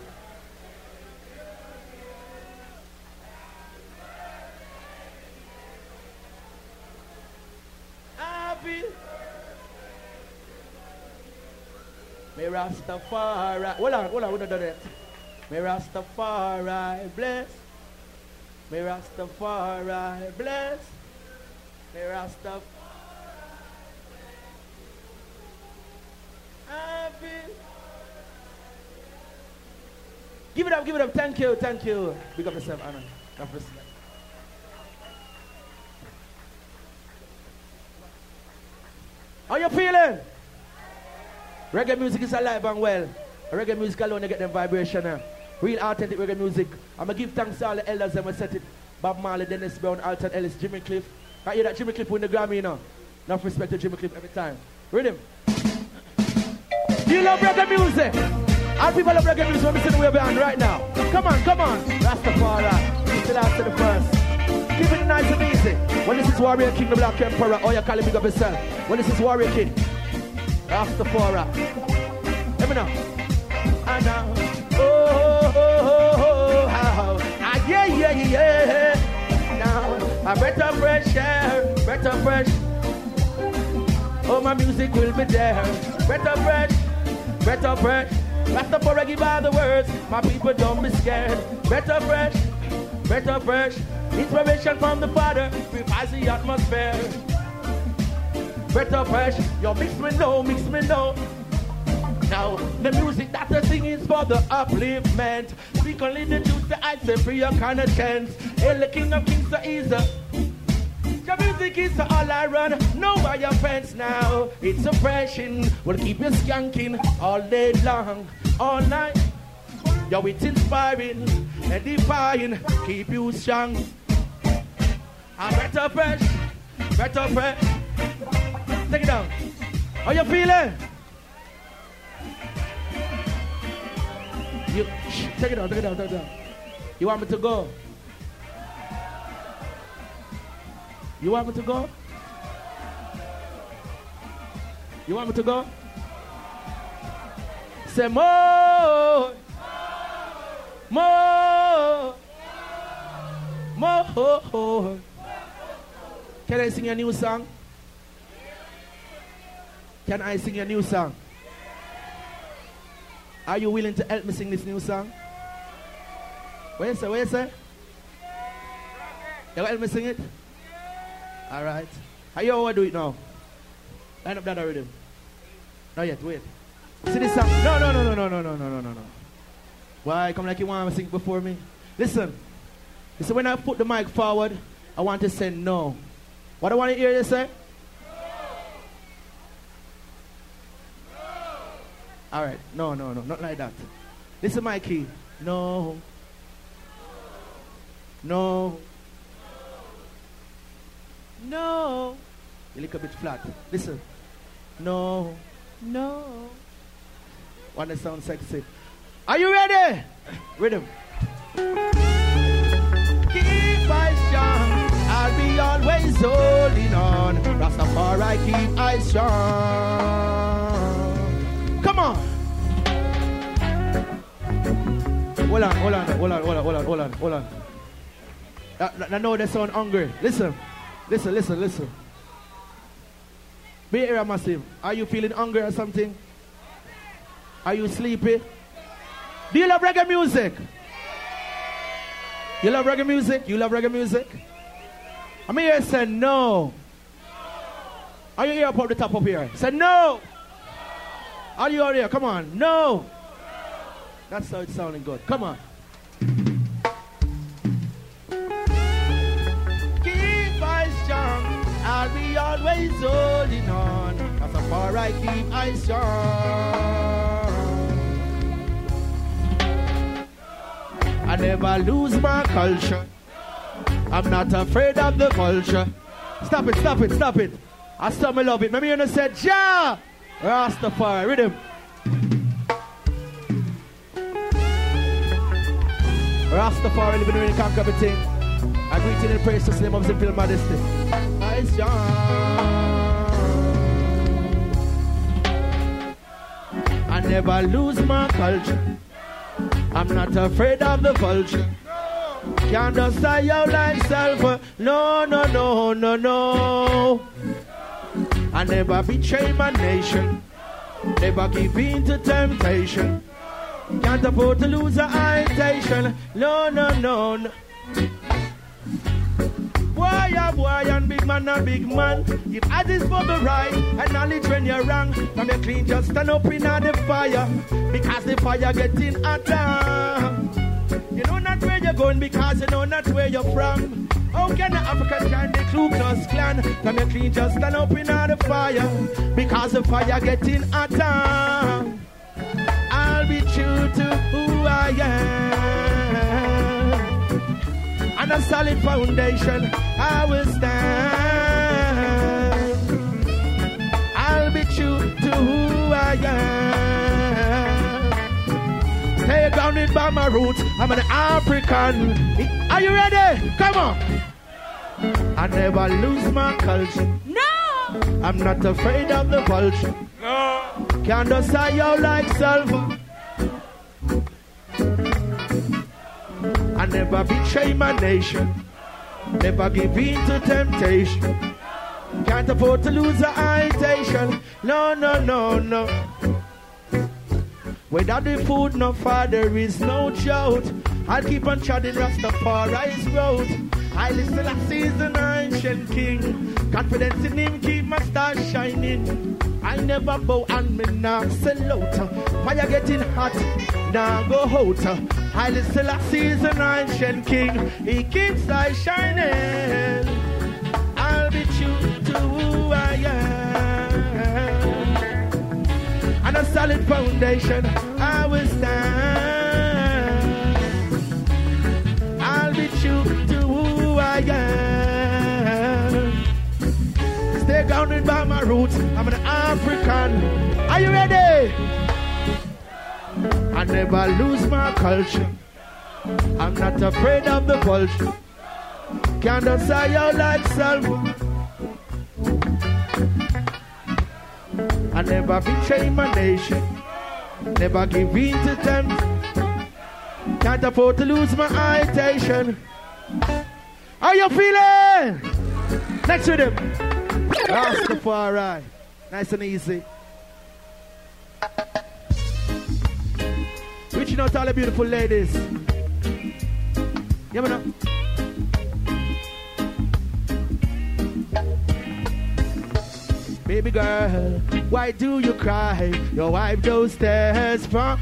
Happy. May Rastafari. Hold on, hold on, we don't do that. May Rastafari bless. May Rastafari bless. May Rastafari. Happy. Give it up, give it up. Thank you, thank you. Big up yourself, Anna. God bless you. How you feeling? Reggae music is alive and well. Reggae music alone, you get them vibration. Uh. Real authentic reggae music. I'm going to give thanks to all the elders that set it. Bob Marley, Dennis Brown, Alton Ellis, Jimmy Cliff. I hear that Jimmy Cliff win the Grammy, you know. Enough respect to Jimmy Cliff every time. Rhythm. Do you love reggae music? All people love reggae music when we sing way behind right now. Come on, come on. Rastafari. Till after the first. Keep it nice and easy. When this is Warrior King, the Black Emperor, oh, you call him big up yourself. When this is Warrior King, Rastafari. Let me know. A breath of fresh air, breath of fresh. Oh, my music will be there. Breath of fresh, breath of fresh. Rastafari give all the words. My people don't be scared. Breath of fresh, breath of fresh. Inspiration from the Father, revives the atmosphere. Breath of fresh, yo, mix me low, mix me low. Now, the music that I sing is for the upliftment. Speak only the truth, the I say free your kind of chance. Hail the King of Kings, the is the. Your music is all I run. No by your friends now. It's oppression. Will keep you skanking all day long, all night. Yo, it's inspiring, edifying, keep you strong. I'm better fresh, better fresh. Take it down. How you feeling? You take it down, take it down, take it down. You want me to go? You want me to go? You want me to go? Say more, more, more. Can I sing a new song? Can I sing a new song? Are you willing to help me sing this new song? Where say, where say? You help me sing it? All right. How you want to do it now? Line up that rhythm. Not yet, wait. See this song? No, no, no, no, no, no, no, no, no, no, no. Why? Come like you want to sing before me? Listen. Listen, when I put the mic forward, I want to say no. What I want to hear you say? All right. No, no, no. Not like that. Listen, my key. No. No. No. A little bit flat. Listen. No. No. Want to sound sexy. Are you ready? Rhythm. Keep eyes strong. I'll be always holding on. Rastafari keep eyes strong. Come on. Hold on, hold on, hold on, hold on, hold on, hold on. I, I know they sound hungry. Listen, listen, listen, listen. Be here, massive. Are you feeling hungry or something? Are you sleepy? Do you love reggae music? You love reggae music? You love reggae music? I mean, you say no. Are you here up the top up here? Say no. Are you here? Come on. No. That's how it's sounding good. Come on. Keep eyes strong. I'll be always holding on. That's how far I keep eyes strong. I never lose my culture. I'm not afraid of the vulture. Stop it, stop it, stop it. I still love it. Maybe you said, Ja! Rastafari, rhythm. Rastafari living in the conquer everything. I greet you in the praise to name of the film majesty. Nice I never lose my culture. I'm not afraid of the vulture. Can't just say out like self. No, no, no, no, no. I never betray my nation. Never give in to temptation. Can't afford to lose a intention. No, no, no, no. Boy, a boy, and big man, a big man. If I this for the right, and knowledge when you're wrong. From your clean, just stand up in the fire. Because the fire getting hotter. Going because you know not where you're from. How can the African join the Ku Klux Klan? From your clean, just stand up in the fire. Because the fire getting hotter. I'll be true to who I am. On a solid foundation, I will stand. I'll be true to who I am. Stay grounded by my roots. I'm an African. Are you ready? Come on. I never lose my culture. No. I'm not afraid of the vulture. No. Can't just say you like sulfur. I never betray my nation. Never give in to temptation. Can't afford to lose the invitation. No, no, no, no. Without the food, no father is no doubt. I'll keep on treading Rastafari's road. I listen to season ancient king. Confidence in him keep my star shining. I never bow and me not sell out. Fire getting hot, now go out. I listen to season ancient king. He keeps I shining. I'll be true a solid foundation, I will stand. I'll be true to who I am. Stay grounded by my roots. I'm an African. Are you ready? I never lose my culture. I'm not afraid of the vulture. Can't say out like self. I never betray my nation. Never give in to them. Can't afford to lose my invitation. How you feeling? Next rhythm. Rastafari. Nice and easy. Reaching out to all the beautiful ladies. Yeah, man. Baby girl, why do you cry? Your wife those stairs from.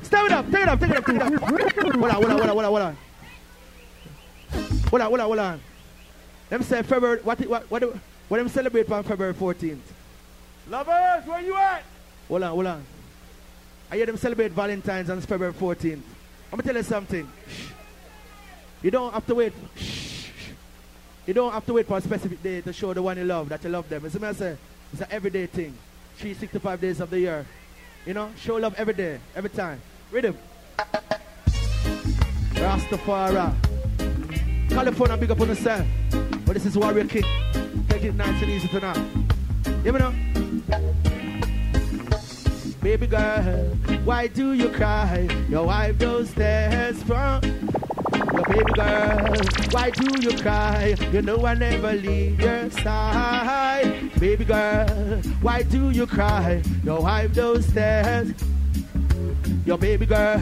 Step it up, take it up, take it up, take it up. Hold on, hold on, hold on, hold on, hold on. Hold on, hold on, hold on. Say February, what, what, what, do- what them celebrate on February 14th? Lovers, where you at? Hold on, hold on. I hear them celebrate Valentine's on February 14th. I'm gonna tell you something. Shh. You don't have to wait. Shh. You don't have to wait for a specific day to show the one you love that you love them. You see me I say? It's an everyday thing. 365 days of the year. You know, show love every day, every time. Rhythm. Rastafari. California, big up on yourself. But this is Warrior King. Take it nice and easy tonight. Hear me now? Baby girl, why do you cry? Your wife those stairs from your baby girl. Why do you cry? You know I never leave your side. Baby girl, why do you cry? Your wife those stairs. Your baby girl,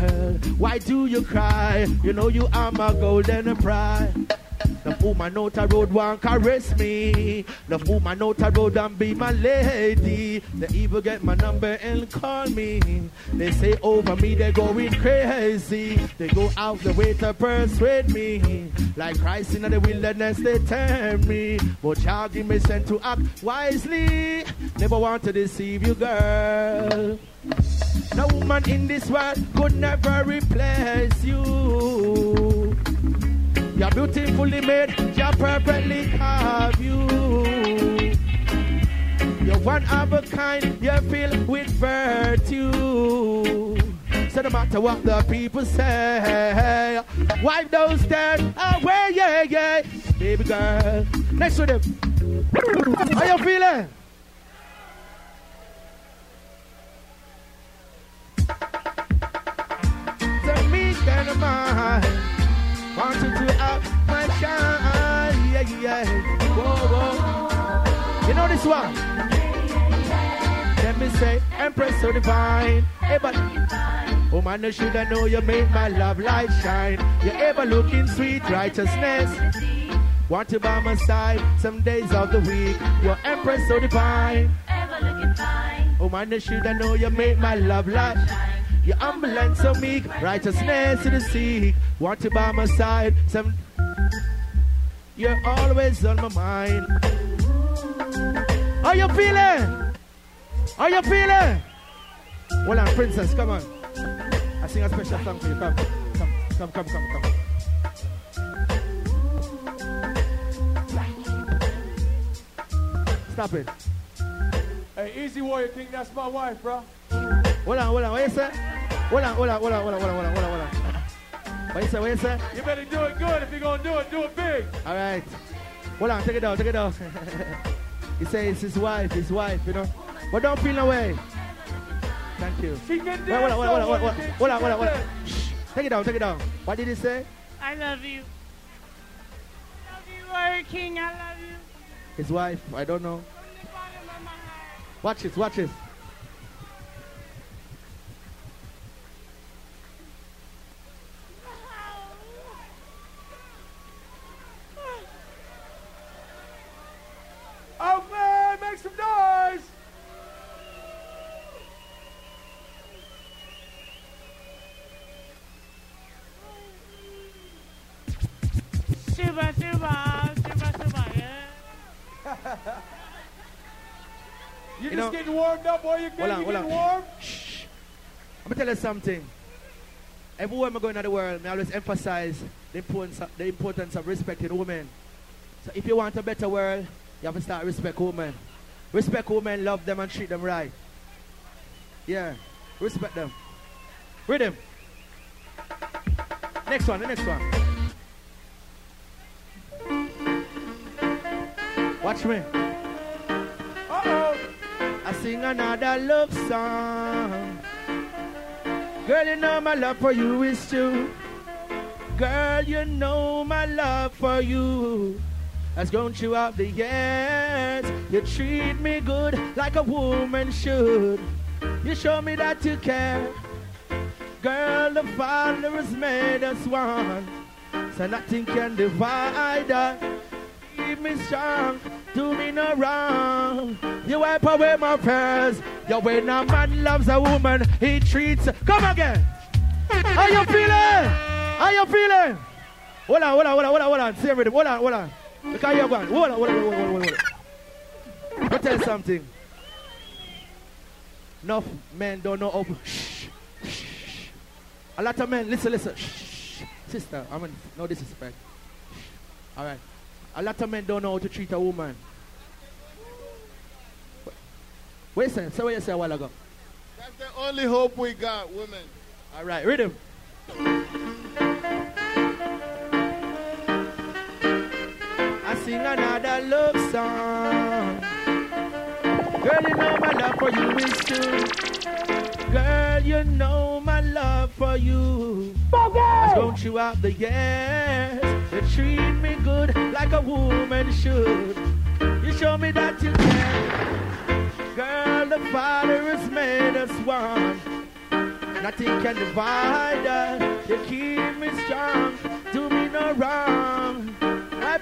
why do you cry? You know you are my golden pride. The woman out the road want caress me. The woman out the road and be my lady. The evil get my number and call me. They say over me they going crazy. They go out the way to persuade me. Like Christ in the wilderness they tempt me. But child give me sent to act wisely. Never want to deceive you, girl. No woman in this world could never replace you. You're beautifully made, you're perfectly carved you. You're one of a kind, you're filled with virtue. So no matter what the people say, wipe those tears away, yeah, yeah. Baby girl, next to them. How you feeling? To me, kind of mine. Want you to have my shine, yeah, yeah. Whoa, whoa. You know this one? Let me say, Empress so divine. But Oh man, you should have know you made my love light shine. You're ever looking sweet righteousness. Want to by my side some days of the week. Your Empress so divine. Ever looking fine. Oh man, you should have know you made my love light shine. You're humble so meek, righteousness to the seek. Want to by my side some. You're always on my mind. How you feeling? How you feeling? Hold on, princess, come on. I sing a special song for you. Come, come, come, come, come, come. Stop it. Hey, Easy Warrior King, that's my wife, bro. Hold on, hold on. What you say? Hold on, hold on, hold on, hold on, hold on, hold on, hold on, hold on. What you say? What you say? You better do it good. If you're gonna do it, do it big. All right. Hold on, take it down, take it down. he says it's his wife, his wife, you know. But don't feel no way. Thank you. She can Wait, hold on, hold on, hold on, hold on, dance, hold on, she hold on, hold can on. Shh. Take it down, take it down. What did he say? I love you. Love you, Warrior King. I love you. His wife, I don't know. Watch this, watch this. Oh man, make some noise. Super, super, super, super, yeah. You, You just know- getting warmed up, Warrior King. Hold on, you hold getting on. warm? I'm gonna tell you something. Everywhere I'm going in the world, I always emphasize the importance, of, the importance of respecting women. So if you want a better world, you have to start respect women. Respect women, love them, and treat them right. Yeah, respect them. Rhythm. Next one, the next one. Watch me. Uh-oh. I sing another love song. Girl, you know my love for you is true. Girl, you know my love for you. Has gone throughout the years. You treat me good like a woman should. You show me that you care. Girl, the Father has made us one. So nothing can divide us. Keep me strong, do me no wrong. You wipe away my prayers. You when a man loves a woman, he treats. Come again. How you feeling? How you feeling? Hold on, hold on, hold on, hold on, hold on. Say everything. Hold on, hold on. Look how you're going. Hold on, hold on, hold on, hold on, hold on. Tell you something. Enough men don't know how. Shh, shh. A lot of men, listen, listen. Shh. Sister, I mean, no disrespect. All right. A lot of men don't know how to treat a woman. Wait a second. Say what you said a while ago. That's the only hope we got, women. All right, rhythm. Sing another love song. Girl, you know my love for you is true. Girl, you know my love for you. Gone throughout the years. You treat me good like a woman should. You show me that you care. Girl, the Father has made us one. Nothing can divide us. You keep me strong. Do me no wrong.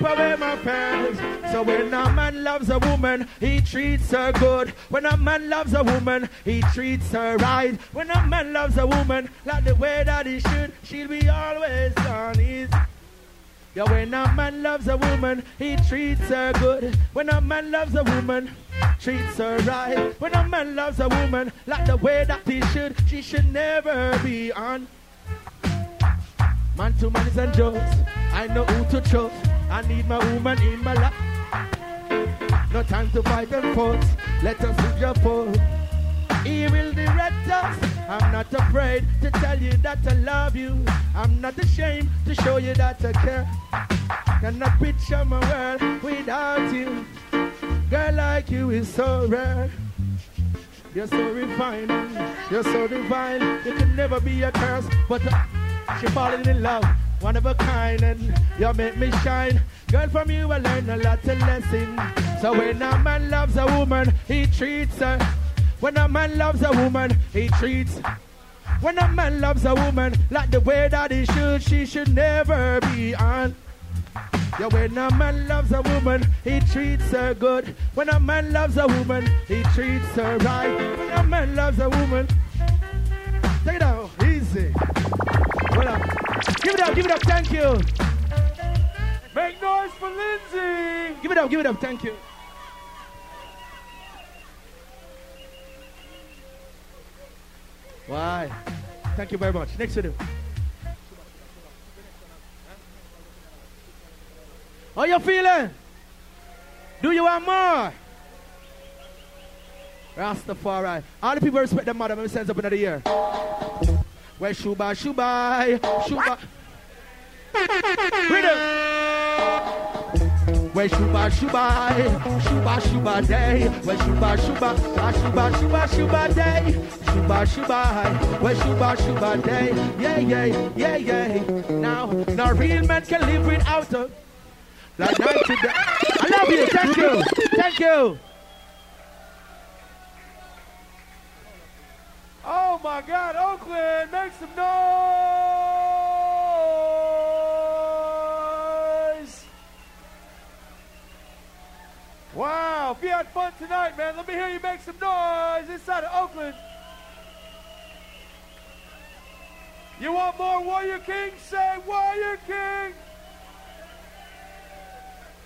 Wipe away my fears. So when a man loves a woman, he treats her good. When a man loves a woman, he treats her right. When a man loves a woman, like the way that he should, she'll be always on his. Yeah, when a man loves a woman, he treats her good. When a man loves a woman, treats her right. When a man loves a woman, like the way that he should, she should never be on. Man to man is jokes. I know who to trust. I need my woman in my life. No time to fight and force. Let us live your fault. He will direct us. I'm not afraid to tell you that I love you. I'm not ashamed to show you that I care. Cannot picture my world without you. Girl like you is so rare. You're so refined, you're so divine. You could never be a curse, but uh, she falling in love, one of a kind, and you make me shine. Girl, from you I learn a lot of lessons. So when a man loves a woman, he treats her. When a man loves a woman, he treats. When a man loves a woman like the way that he should, she should never be on. Yeah, when a man loves a woman, he treats her good. When a man loves a woman, he treats her right. When a man loves a woman, Give it up, give it up, thank you. Make noise for Lindsay. Give it up, give it up, thank you. Why? Thank you very much. Next video. How you feeling? Do you want more? Rastafari. All the people respect their mother when we sends up another year. Where Shuba Shuba Shuba Rhythm Where Shuba Shuba Shuba Shuba Day Where Shuba Shuba ah, Shuba Shuba Shuba Day Shuba Shuba Where Shuba Shuba Day Yeah yeah yeah yeah Now now real men can live without her like night to day. I love you. Thank you. Thank you. Oh my God, Oakland, make some noise! Wow, if you had fun tonight, man, let me hear you make some noise inside of Oakland. You want more Warrior King? Say Warrior King!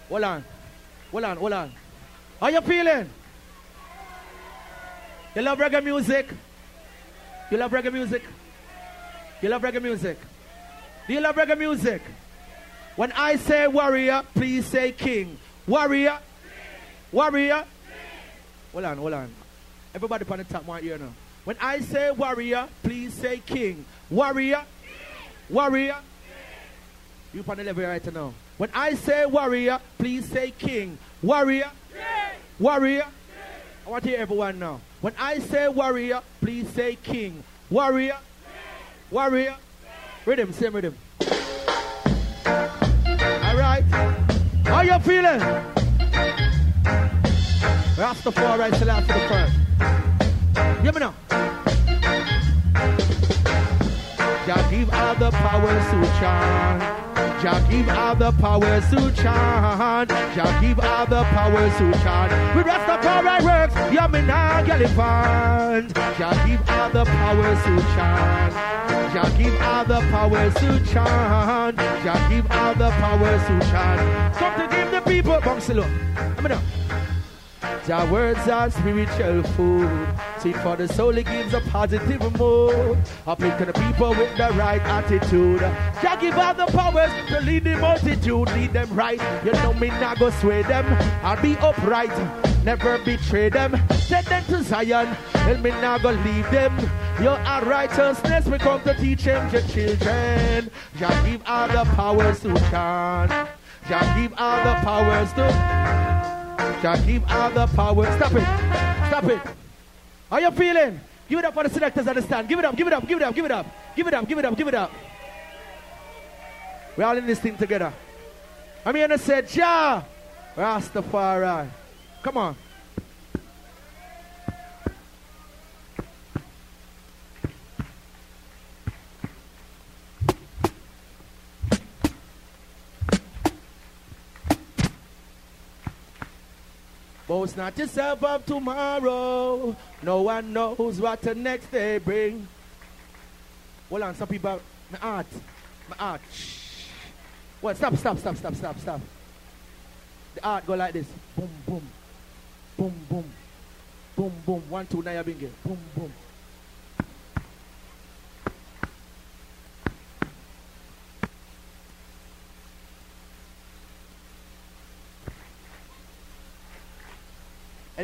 Hold on. Hold on, hold on. How you feeling? You love reggae music? You love reggae music? You love reggae music? Do you love reggae music? When I say warrior, please say king. Warrior. Warrior. Hold on, hold on. Everybody on the top one here now. When I say warrior, please say king. Warrior. Warrior. You on the level right now. When I say warrior, please say king. Warrior. Warrior. I want to hear everyone now. When I say warrior, please say king. Warrior. Warrior. Rhythm, same rhythm. All right. How you feeling? Rastafari still after the first. Hear me now. Jah give all the powers to chant. Jah give all the powers to chant. Jah give all the powers to chant. We Rastafari works, yeah me nah elephant. Jah give all the powers to chant. Jah give all the powers to chant. Jah give all the powers to chant. Come to give the people, Bongsillo. Let me Jah words are spiritual food. Sweet for the soul, it gives a positive mood. Uplifting the people with the right attitude. Jah give all the powers to lead the multitude, lead them right. You know me not go sway them. I'll be upright, never betray them. Send them to Zion, and me not go leave them. Your our righteousness, we come to teach them your children. Jah give all the powers to chant. Jah give all the powers to. Jah give all the power. Stop it. Stop it. How you feeling? Give it up for the selectors on the stand. Give it up, give it up, give it up, give it up. Give it up, give it up, give it up. We're all in this thing together. I'm here to say, Jah, Rastafari. Come on. Boast not yourself of tomorrow. No one knows what the next day bring. Hold on, some people. My art. My art. Shh. What? Stop, stop, stop, stop, stop, stop. The art go like this. Boom, boom. Boom, boom. Boom, boom. One, two, you're being Boom, boom.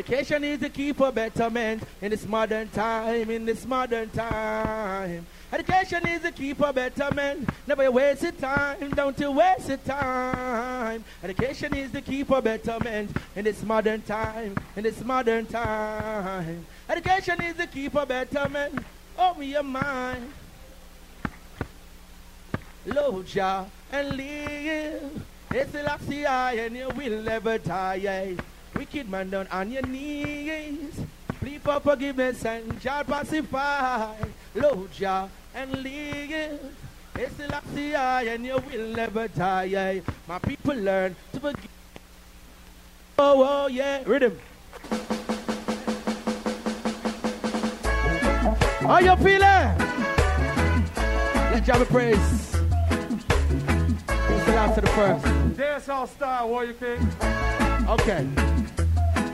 Education is the key for betterment in this modern time, in this modern time. Education is the key for betterment. Never you waste your time, don't you waste your time. Education is the key for betterment in this modern time, in this modern time. Education is the key for betterment. Open your mind. Load ya and live. It's the last and you will never die. Wicked man down on your knees. Plead for forgiveness and shall pacify. Lord Jah and live. It's the last eye and you will never die. My people learn to forgive. Oh, oh, yeah. Rhythm. How you feeling? Let Jah be praise. It's the last of the first. Dance all style, Warrior King. Okay.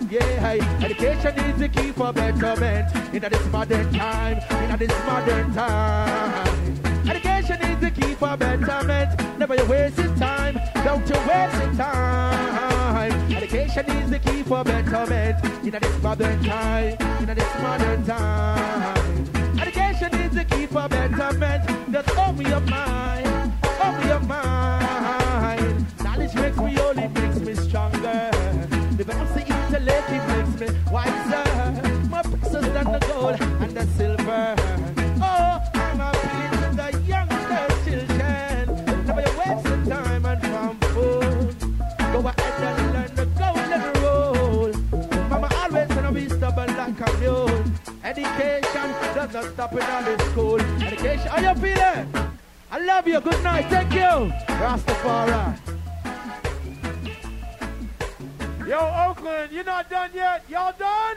Yeah, education is the key for betterment in this modern time. In this modern time. Education is the key for betterment. Never you waste time. Don't you waste your time. Education is the key for betterment in this modern time. In this modern time. Education is the key for betterment. Just open your mind. Open your mind. Does not stop in all the school. Education, you feeling? I love you. Good night. Thank you. Rastafari. Yo, Oakland, you're not done yet. Y'all done?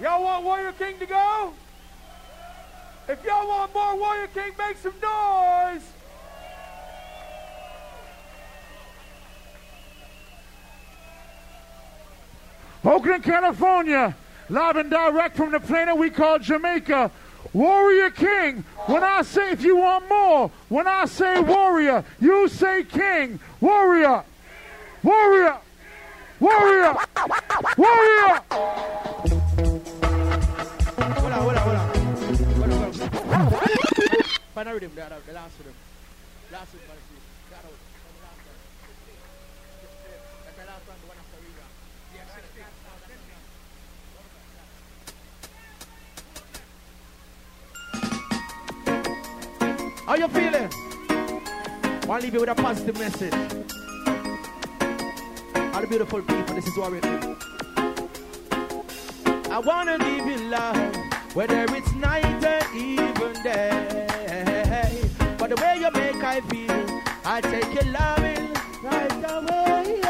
Y'all want Warrior King to go? If y'all want more Warrior King, make some noise. Oakland, California, live and direct from the planet we call Jamaica. Warrior King. When I say if you want more, when I say warrior, you say king. Warrior. Warrior. Warrior. Warrior. Final rhythm, the last rhythm. Last rhythm, How you feeling? Want to leave you with a positive message. All the beautiful people, this is Warrior King. I wanna give you love, whether it's night or even day. But the way you make I feel, I take your loving right away.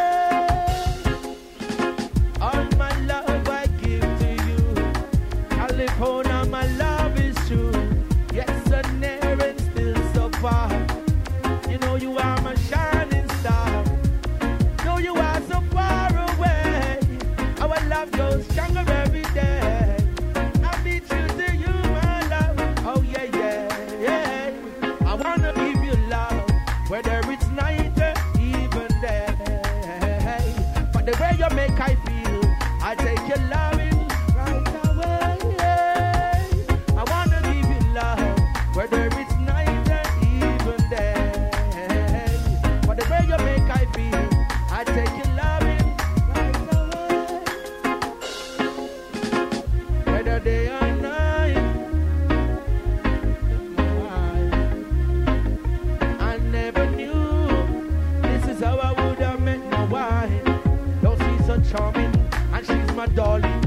Charming and she's my darling.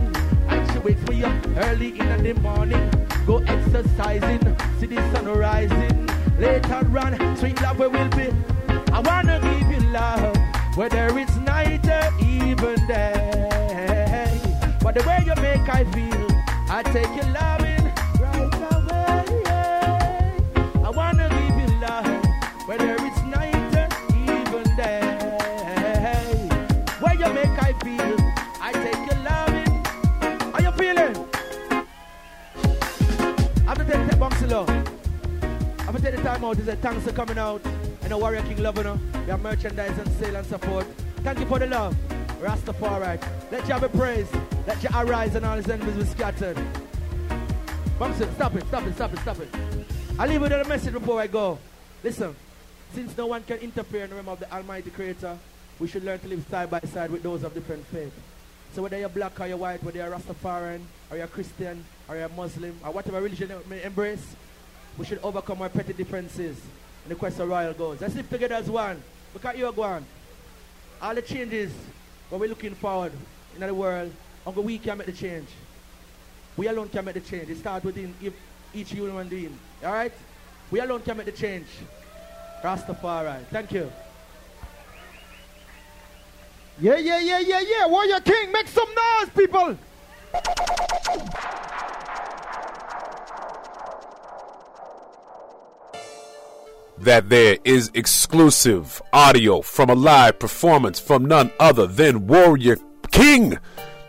And she wakes me up early in the morning. Go exercising, see the sun rising. Later on, sweet love where we'll be. I wanna give you love, whether it's night or even day. But the way you make I feel, I take your loving I'm gonna take the time out. There's a thanks for coming out. And a Warrior King love, you. We have merchandise and sale and support. Thank you for the love. Rastafari. Let you have a praise. Let you arise and all his enemies be scattered. Bumson, stop it, stop it, stop it, stop it. I'll leave you with a message before I go. Listen, since no one can interfere in the realm of the Almighty Creator, we should learn to live side by side with those of different faith. So whether you're black or you're white, whether you're Rastafarian, or you're Christian, or you're a Muslim, or whatever religion you may embrace, we should overcome our petty differences in the quest of royal goals. Let's live together as one. Look at you, go. All the changes what we're looking forward in the world, only we can make the change. We alone can make the change. It starts within each human being. All right? We alone can make the change. Rastafari. Thank you. Yeah, yeah, yeah, yeah, yeah. Warrior King, make some noise, people. That there is exclusive audio from a live performance from none other than Warrior King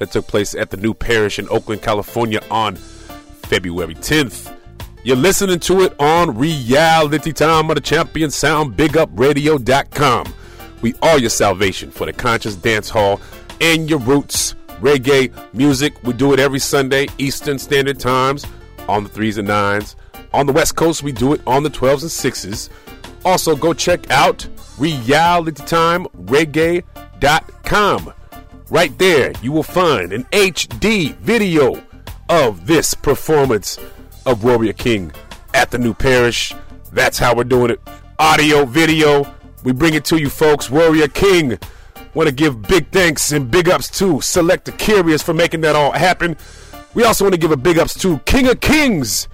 that took place at the New Parish in Oakland, California on February 10th. You're listening to it on Reality Time of the Champion Sound, Big Up BigUpRadio.com. We are your salvation for the conscious dance hall and your roots reggae music. We do it every Sunday, Eastern Standard Times, on the threes and nines. On the West Coast, we do it on the 12s and sixes. Also, go check out realitytimereggae.com. Right there, you will find an HD video of this performance of Warrior King at the New Parish. That's how we're doing it. Audio, video, we bring it to you, folks. Warrior King. Want to give big thanks and big ups to Select the Kurious for making that all happen. We also want to give a big ups to King of Kings.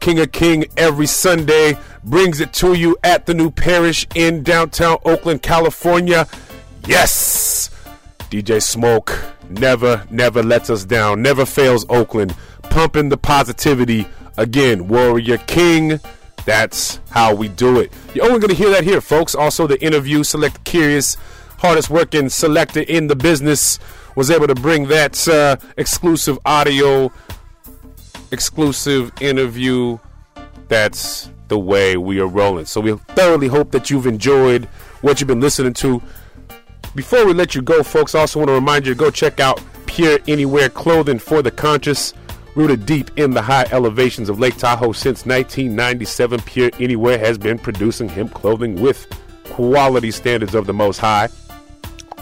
King of King every Sunday brings it to you at the New Parish in downtown Oakland, California. Yes! DJ Smoke never, never lets us down, never fails Oakland. Pumping the positivity again. Warrior King. That's how we do it. You're only going to hear that here, folks. Also, the interview, Selecta Kurious, hardest working selector in the business, was able to bring that uh, exclusive audio, exclusive interview. That's the way we are rolling. So we thoroughly hope that you've enjoyed what you've been listening to. Before we let you go, folks, I also want to remind you to go check out Pure Anywhere Clothing for the Conscious. Rooted deep in the high elevations of Lake Tahoe since 1997, Pure Anywhere has been producing hemp clothing with quality standards of the most high.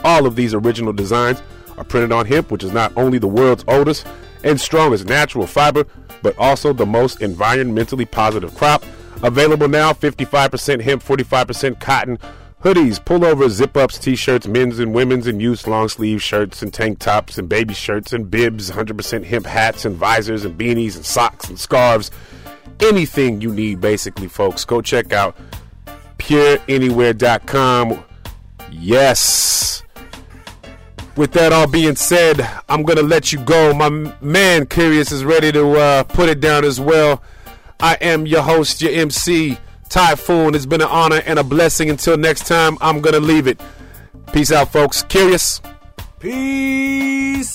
All of these original designs are printed on hemp, which is not only the world's oldest and strongest natural fiber, but also the most environmentally positive crop. Available now 55% hemp, 45% cotton, hoodies, pullovers, zip ups, t shirts, men's and women's and youth long sleeve shirts and tank tops and baby shirts and bibs, 100% hemp hats and visors and beanies and socks and scarves. Anything you need, basically, folks. Go check out pureanywhere.com. Yes. With that all being said, I'm to let you go. My man, Kurious, is ready to uh, put it down as well. I am your host, your MC, Taiyefoon. It's been an honor and a blessing. Until next time, I'm to leave it. Peace out, folks. Kurious. Peace.